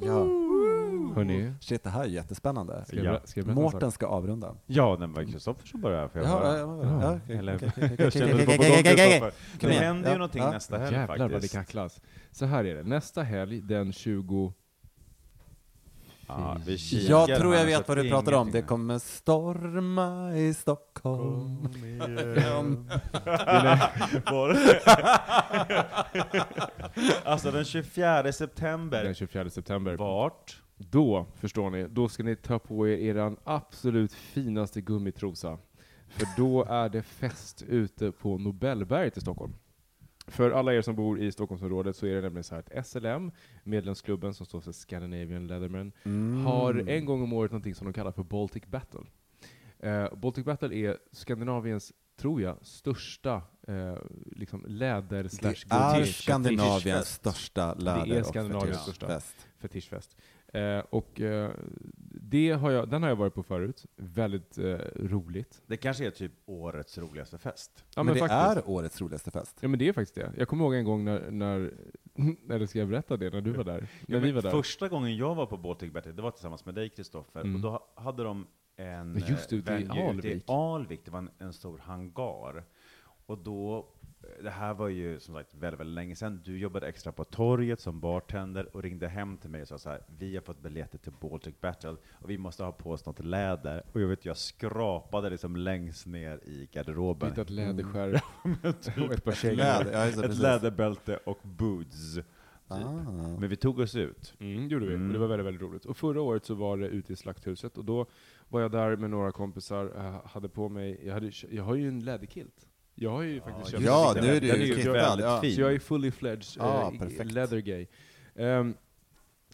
B: Ja.
A: Hörni,
B: Shit, det här är jättespännande.
A: ska
C: Ja.
A: ska?
B: Mårten ska avrunda.
C: Ja, den var Kristoffer som började. Får jag höra? känner det på Det händer ju
B: Ja,
C: någonting
B: ja.
C: nästa helg
A: Jävlar vad det
C: faktiskt.
A: klass. Så här är det, nästa helg den 20...
C: Ja,
B: Jag tror jag vet vad du pratar om. Det kommer storma i Stockholm.
C: Alltså den 24 september.
A: Den 24 september.
C: Vart?
A: Då, förstår ni, då ska ni ta på er eran absolut finaste gummitrosa. För då är det fest ute på Nobelberget i Stockholm. För alla er som bor i Stockholmsområdet så är det nämligen så här att SLM, medlemsklubben som står för Scandinavian Leatherman,
B: Mm.
A: har en gång om året någonting som de kallar för Baltic Battle. Eh, Baltic Battle är Skandinaviens, tror jag, största eh, liksom läder slash
B: Det är Skandinaviens största läder
A: Det är
B: och
A: Skandinaviens
B: fetisch-
A: största.
B: fest.
A: fetischfest. Eh, och eh, det har jag, den har jag varit på förut. Väldigt eh, roligt.
C: Det kanske är typ årets roligaste fest.
A: Ja,
B: men, det
A: faktiskt.
B: är årets roligaste fest.
A: Ja men det är faktiskt det. Jag kommer ihåg en gång när, när eller ska jag berätta det, när du var där? När
C: Ja,
A: vi
C: men
A: var där?
C: Första gången jag var på Baltic Battle, det var tillsammans med dig Kristoffer,
A: Mm.
C: och då ha- hade de en
A: Men just det,
C: eh,
A: ute i Alvik.
C: Alvik. Det var en, en stor hangar. Och då, det här var ju som sagt väldigt, väldigt länge sedan. Du jobbade extra på torget som bartender och ringde hem till mig och sa så här, vi har fått biljetter till Baltic Battle och vi måste ha på oss något läder. Och jag vet, jag skrapade liksom längst ner i garderoben.
A: Hittat läderskärra och ett par kängor.
B: Läder, ja, det,
C: Ett
B: precis.
C: läderbälte och boots. Typ.
B: Ah.
C: Men vi tog oss ut.
A: Mm, gjorde vi.
C: Mm.
A: Och det var väldigt, väldigt roligt. Och förra året så var det ute i Slakthuset, och då var jag där med några kompisar, eh, hade på mig, jag, hade, jag har ju en läderkilt. Jag har ju faktiskt köpt
B: Ja,
A: en
B: nu är du
A: den
B: ju
A: ju
B: kittad,
C: väldigt
B: ja.
C: fin.
A: Så jag är fully fledged
B: Ja,
A: eh,
B: perfekt.
A: leather gay. Um,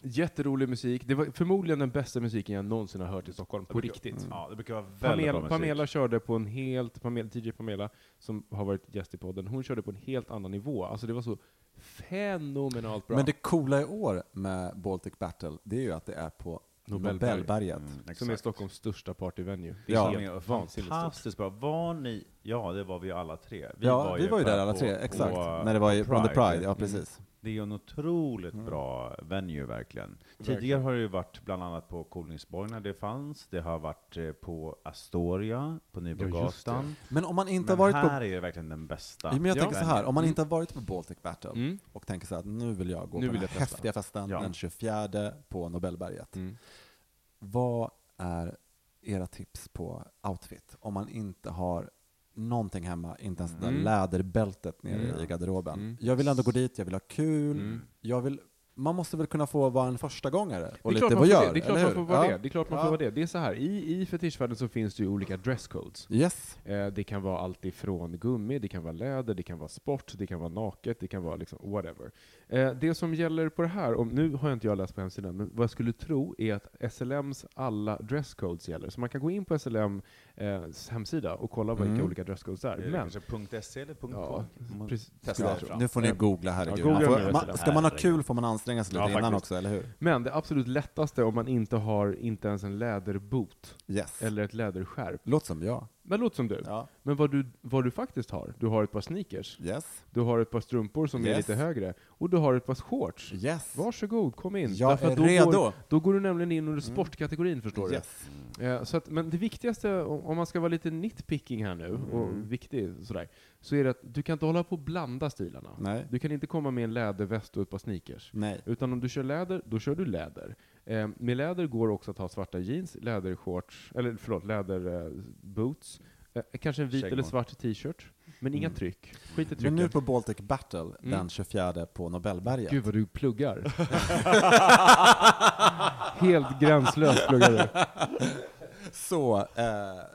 A: jätterolig musik. Det var förmodligen den bästa musiken jag någonsin har hört i Stockholm, på riktigt.
C: Ja, det brukar vara väldigt
A: Pamela,
C: bra musik.
A: Pamela körde på en helt, Pamela, DJ Pamela, som har varit gäst i podden, hon körde på en helt annan nivå. Alltså det var så fenomenalt bra.
B: Men det coola i år med Baltic Battle, det är ju att det är på. Nobelberget.
C: Mm,
A: som är. Stockholms största partyvenue. Det är
B: Ja.
A: Helt
C: fantastiskt bra. Var ni, ja det var vi alla tre. Vi
B: ja, vi var ju där alla
C: på-
B: tre, exakt.
C: på-
B: När det var i, on the Pride, ja
C: Mm. Det är ju en otroligt
B: Mm.
C: bra venue verkligen.
A: Verkligen.
C: Tidigare har det ju varit bland annat på Kolingsborg när det fanns. Det har varit eh, på Astoria, på Nybrogatan.
B: Men om man inte
C: Men
B: har varit
C: här
B: på...
C: är det verkligen den bästa.
B: Men jag
A: Ja.
B: tänker så här, om man
A: Mm.
B: inte har varit på Baltic Battle
A: Mm.
B: och tänker så här, att nu vill jag gå
A: Nu
B: på
A: vill
B: den här häftiga festen
C: Ja.
B: den 24 på Nobelberget.
A: Mm.
B: Vad är era tips på outfit? Om man inte har någonting hemma, inte ens det där
A: Mm.
B: läderbältet nere
A: Mm.
B: i garderoben.
A: Mm.
B: Jag vill ändå gå dit, jag vill ha kul, jag vill, man måste väl kunna få vara en första gångare och lite
A: får
B: voyeur,
A: det. Det är klart man får vara
B: Ja.
A: det. Det är klart man
B: Ja.
A: får vara det. Det är så här, i, i fetischvärlden så finns det ju olika dresscodes.
B: Yes.
A: Eh, det kan vara allt ifrån gummi, det kan vara läder, det kan vara sport, det kan vara naket, det kan vara liksom whatever. Eh, det som gäller på det här, om, nu har jag inte jag läst på hemsidan, men vad jag skulle tro är att SLMs alla dresscodes gäller. Så man kan gå in på SLMs hemsida och kolla vilka
B: Mm.
A: olika dresscodes det är.
C: Är det
A: Men,
C: kanske .se eller .com?
A: Ja,
C: Man-
A: precis, tro.
B: Nu får ni
A: Eh,
B: googla, herregud.
A: Ja, googla
B: man får, man, ska man ha kul får man anstränga sig lite
C: Ja,
B: innan
C: faktiskt.
B: också, eller hur?
A: Men det absolut lättaste om man inte har inte ens en läderboot
B: Yes.
A: eller ett läderskärp,
B: Låt som jag.
A: Det låter som du.
B: Ja.
A: Men vad du, vad du faktiskt har, du har ett par sneakers,
B: Yes.
A: du har ett par strumpor som är
B: Yes.
A: lite högre, och du har ett par shorts.
B: Yes.
A: Varsågod, kom in.
B: Jag
A: Därför
B: är
A: då
B: redo.
A: Går, då går du nämligen in under sportkategorin, förstår
B: Yes.
A: du. Eh, så att, men det viktigaste, om om man ska vara lite nitpicking här nu,
B: Mm.
A: och viktig sådär, så är det att du kan inte hålla på och blanda stilarna.
B: Nej.
A: Du kan inte komma med en läderväst och ett par sneakers.
B: Nej.
A: Utan om du kör läder, då kör du läder. Eh, med läder går också att ha svarta jeans, lädershorts, eller förlåt, läderboots, eh, kanske en vit
C: Kängor.
A: eller svart t-shirt. Men inga
B: Mm.
A: tryck. Skit i
B: Men
A: trycken.
B: nu på Baltic Battle
A: Mm.
B: den 24 på Nobelberget.
A: Gud vad du pluggar. Helt gränslöst pluggar du.
B: Så eh,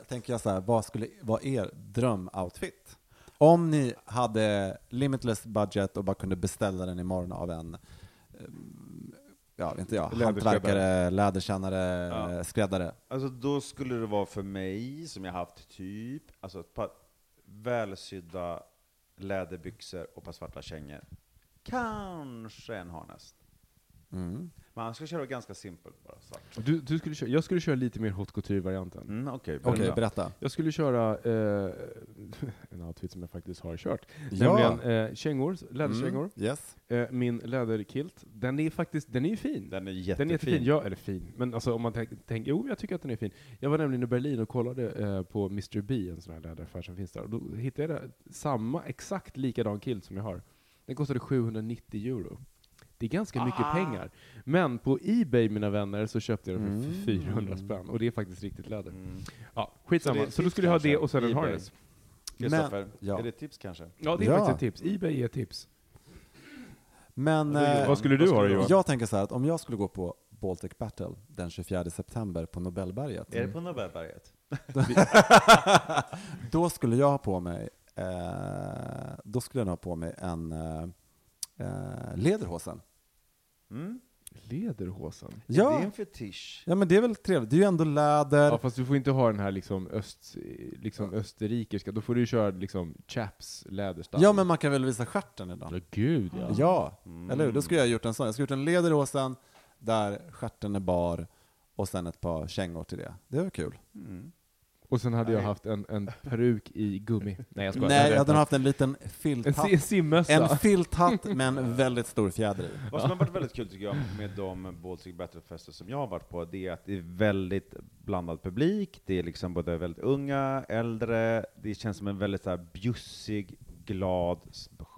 B: tänker jag så här, vad skulle vara er drömoutfit? Om ni hade limitless budget och bara kunde beställa den imorgon av en eh, ja, inte jag, hantverkare, läderkännare,
C: Ja.
B: skräddare.
C: Alltså då skulle det vara för mig, som jag haft typ, alltså ett par välsydda läderbyxor och ett par svarta kängor. Kanske en harness.
B: Mm.
C: Men han ska köra ganska simpelt bara, svart.
A: du, du skulle köra, jag skulle köra lite mer haute couture-varianten.
C: Mm, Okej,
B: Okej,
C: berätta.
B: berätta.
A: Jag skulle köra eh, en outfit som jag faktiskt har kört.
B: Ja.
A: Nämligen eh, kängor, läderkängor.
B: Mm. Yes.
A: Eh, min läderkilt. Den är faktiskt, den är ju fin.
C: Den är
A: Den
C: jättefin.
A: är jättefin, ja, eller fin. Men alltså om man tänker, tänk, jo jag tycker att den är fin. Jag var nämligen i Berlin och kollade eh, på Mr. B, en sån här läderaffär som finns där. Och då hittade jag samma, exakt likadan kilt som jag har. Den kostade 790 euro. Det är ganska mycket
C: Ah.
A: pengar. Men på Ebay, mina vänner, så köpte jag den för
B: Mm.
A: 400 spänn. Och det är faktiskt riktigt läder.
C: Mm.
A: Ja,
C: Så
A: skitsamma. Så,
C: ett
A: då skulle jag ha det och sen en harness.
C: Kristoffer,
B: ja.
C: är det ett tips kanske?
A: Ja, det är
B: Ja.
A: faktiskt ett tips. Ebay är ett tips.
B: Men
C: Vad
B: eh,
A: Vad skulle du ha då, Johan?
B: jag tänker så här att om jag skulle gå på Baltic Battle den 24 september på Nobelberget,
C: Är det på Nobelberget?
B: då skulle jag ha på mig eh, då skulle jag ha på mig en eh, eh, lederhosen.
C: Mm?
A: Lederhosen?
C: Det är
B: Ja.
C: en fetisch.
B: ja, men det är väl trevligt. Det är ju ändå läder.
A: Ja, fast du får inte ha den här liksom, öst, liksom österrikiska, då får du ju köra liksom chaps läderstall.
B: Ja, men man kan väl visa stjärten idag?
A: Ja, gud ja.
B: Ja,
C: Mm.
B: eller hur? Då skulle jag ha gjort en sån. Jag skulle ha gjort en lederhosen där stjärten är bar och sen ett par kängor till det. Det var kul.
C: Mm.
A: Och sen hade jag
C: Nej.
A: haft en, en peruk i gummi. Nej jag skojar.
B: Nej, jag
A: hade
B: haft en liten
A: en
B: filthatt.
A: si- simmössa.
B: En filthatt med en väldigt stor fjäder i.
C: Vad som har varit väldigt kul tycker jag med de Baltic Battle-fester som jag har varit på, det är att det är väldigt blandad publik, det är liksom både väldigt unga, äldre, det känns som en väldigt så här bjussig, glad,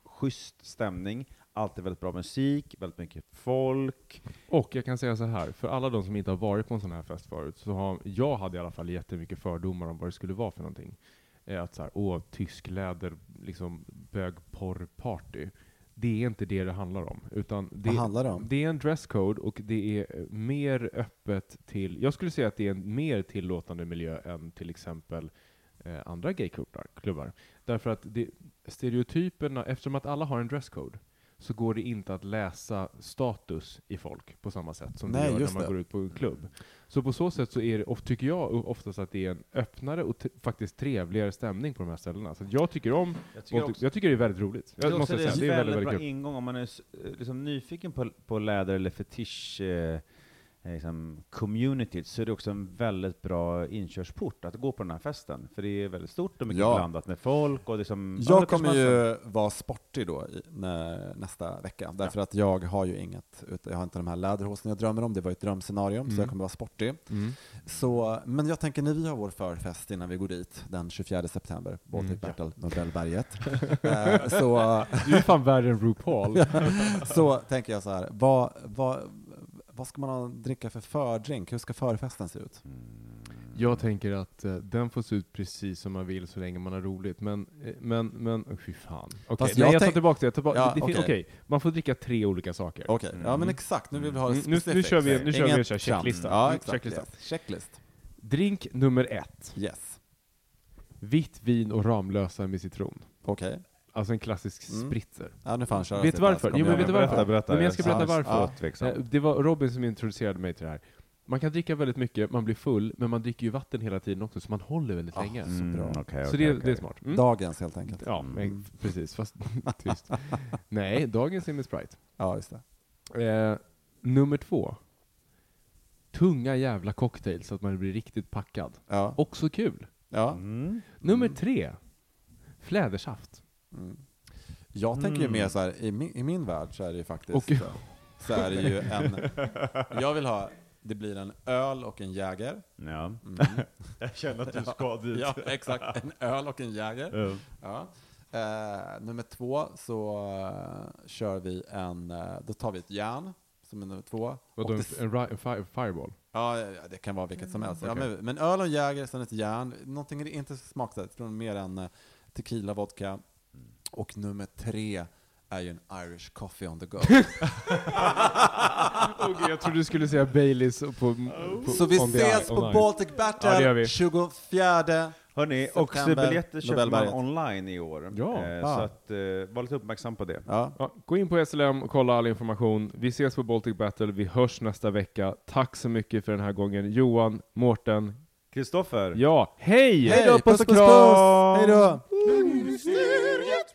C: schysst stämning. Alltid väldigt bra musik, väldigt mycket folk.
A: Och jag kan säga så här, för alla de som inte har varit på en sån här fest förut, så har, jag hade i alla fall jättemycket fördomar om vad det skulle vara för någonting. Eh, Att så här, åh, tysk läder, liksom bögporrparty. Det är inte det det handlar om. Utan det,
B: Vad handlar det om?
A: Det är en dresscode och det är eh, mer öppet till, jag skulle säga att det är en mer tillåtande miljö än till exempel eh, andra gayklubbar. klubbar. Därför att det, stereotyperna, eftersom att alla har en dresscode, så går det inte att läsa status i folk på samma sätt som
B: Nej,
A: det gör när man
B: det.
A: går ut på en klubb. Så på så sätt så är det, of- tycker jag oftast att det är en öppnare och faktiskt trevligare stämning på de här ställena. Så jag tycker om,
C: Jag
A: jag, jag tycker det är väldigt roligt.
C: Det är
A: Jag måste
C: också
A: säga,
C: en
A: det är väldigt,
C: väldigt
A: väldigt
C: bra
A: kul.
C: ingång om man är eh, liksom nyfiken på, på läder eller fetisch eh, liksom communityt, så är det också en väldigt bra inkörsport att gå på den här festen. För det är väldigt stort och mycket
B: Ja.
C: blandat med folk och liksom... ja,
B: Jag kommer ju vara sportig då i, när, nästa vecka, därför att jag har ju inget, jag har inte de här läderhosen jag drömmer om, det var ett drömscenario, så
A: Mm.
B: jag kommer vara sportig.
A: Mm.
B: Så, men jag tänker när vi har vår förfest innan vi går dit, den 24 september, Baltic
A: Mm.
B: Battle, Nobelberget, eh, så,
A: Du är fan värre än RuPaul.
B: så tänker jag så här, vad, vad, vad ska man ha, dricka för fördrink? Hur ska förfesten se ut?
A: Jag tänker att eh, den får se ut precis som man vill så länge man har roligt. Men, eh, men, men, oh, fy fan. Okej,
B: Fast
A: nej
B: jag
A: jag tar
B: tänk-
A: tillbaka det. Jag tar tillbaka.
B: Ja,
A: det fin-
B: okej.
A: Okej, man får dricka tre olika saker.
B: Okej, ja men
C: Mm.
B: exakt, nu vill vi ha det
A: Mm, nu- nu
B: specifikt.
A: kör vi- nu kör vi en här
B: tjam.
A: checklista.
B: Ja,
A: Mm,
B: exakt.
A: checklista.
B: Yes. Checklist.
A: Drink nummer ett.
B: Yes.
A: Vitt vin och Ramlösa med citron.
B: Okej.
A: Alltså en klassisk
B: Mm.
A: spritzer.
B: Ja, nu köra
A: Vet du varför? Jo, men
B: jag-
A: vet du varför?
C: Berätta, berätta.
A: Men jag ska berätta varför.
B: ja.
A: Eh, Det var Robin som introducerade mig till det här. Man kan dricka väldigt mycket, man blir full, men man dricker ju vatten hela tiden också, så man håller väldigt
B: Ah,
A: länge.
B: så
C: Mm,
B: bra.
C: okej,
A: Så det,
C: okej.
A: det är smart. Mm.
B: Dagens helt enkelt.
A: Ja, men, precis. Fast tyst. Nej, dagens är med Sprite.
B: Ja, just det.
A: Eh, nummer två. Tunga jävla cocktails så att man blir riktigt packad.
B: Ja.
A: Också kul.
B: Ja.
C: Mm.
A: Nummer tre, flädersaft.
B: Mm. Jag tänker ju
C: Mm.
B: mer så här, i min, i min värld så är det ju faktiskt,
A: Och-
B: så, så är det ju en, jag vill ha, det blir en öl och en Jäger.
C: Ja.
B: Mm.
C: Jag känner att du ska dit.
B: Ja, exakt. En öl och en Jäger.
C: Ja.
B: Ja. Eh, nummer två så eh, kör vi en, eh, då tar vi ett järn som är nummer två.
A: Vadå, en, en, en fi- fireball?
B: Ja, det kan vara vilket som helst. Ja,
A: Okej.
B: men, men öl och en Jäger, sen ett järn. Någonting är inte smaksatt, från mer än eh, tequila, vodka. Och nummer tre är ju en Irish coffee on the go.
A: Okej, jag trodde du skulle säga Baileys på, på
B: så vi ses på
A: on ice.
B: Baltic
A: Ja,
B: Battle
A: vi.
B: 24
C: Hörni,
B: September,
C: Oxy-biljetter köper man online i år.
A: Ja.
C: Eh,
B: Ah.
C: Så att, eh, var lite uppmärksam på det.
B: Ja.
A: Ja, gå in på SLM och kolla all information. Vi ses på Baltic Battle, vi hörs nästa vecka. Tack så mycket för den här gången. Johan, Mårten,
C: Kristoffer,
A: ja, hej!
B: Hej,
A: då,
B: puss, puss, puss! Hej då!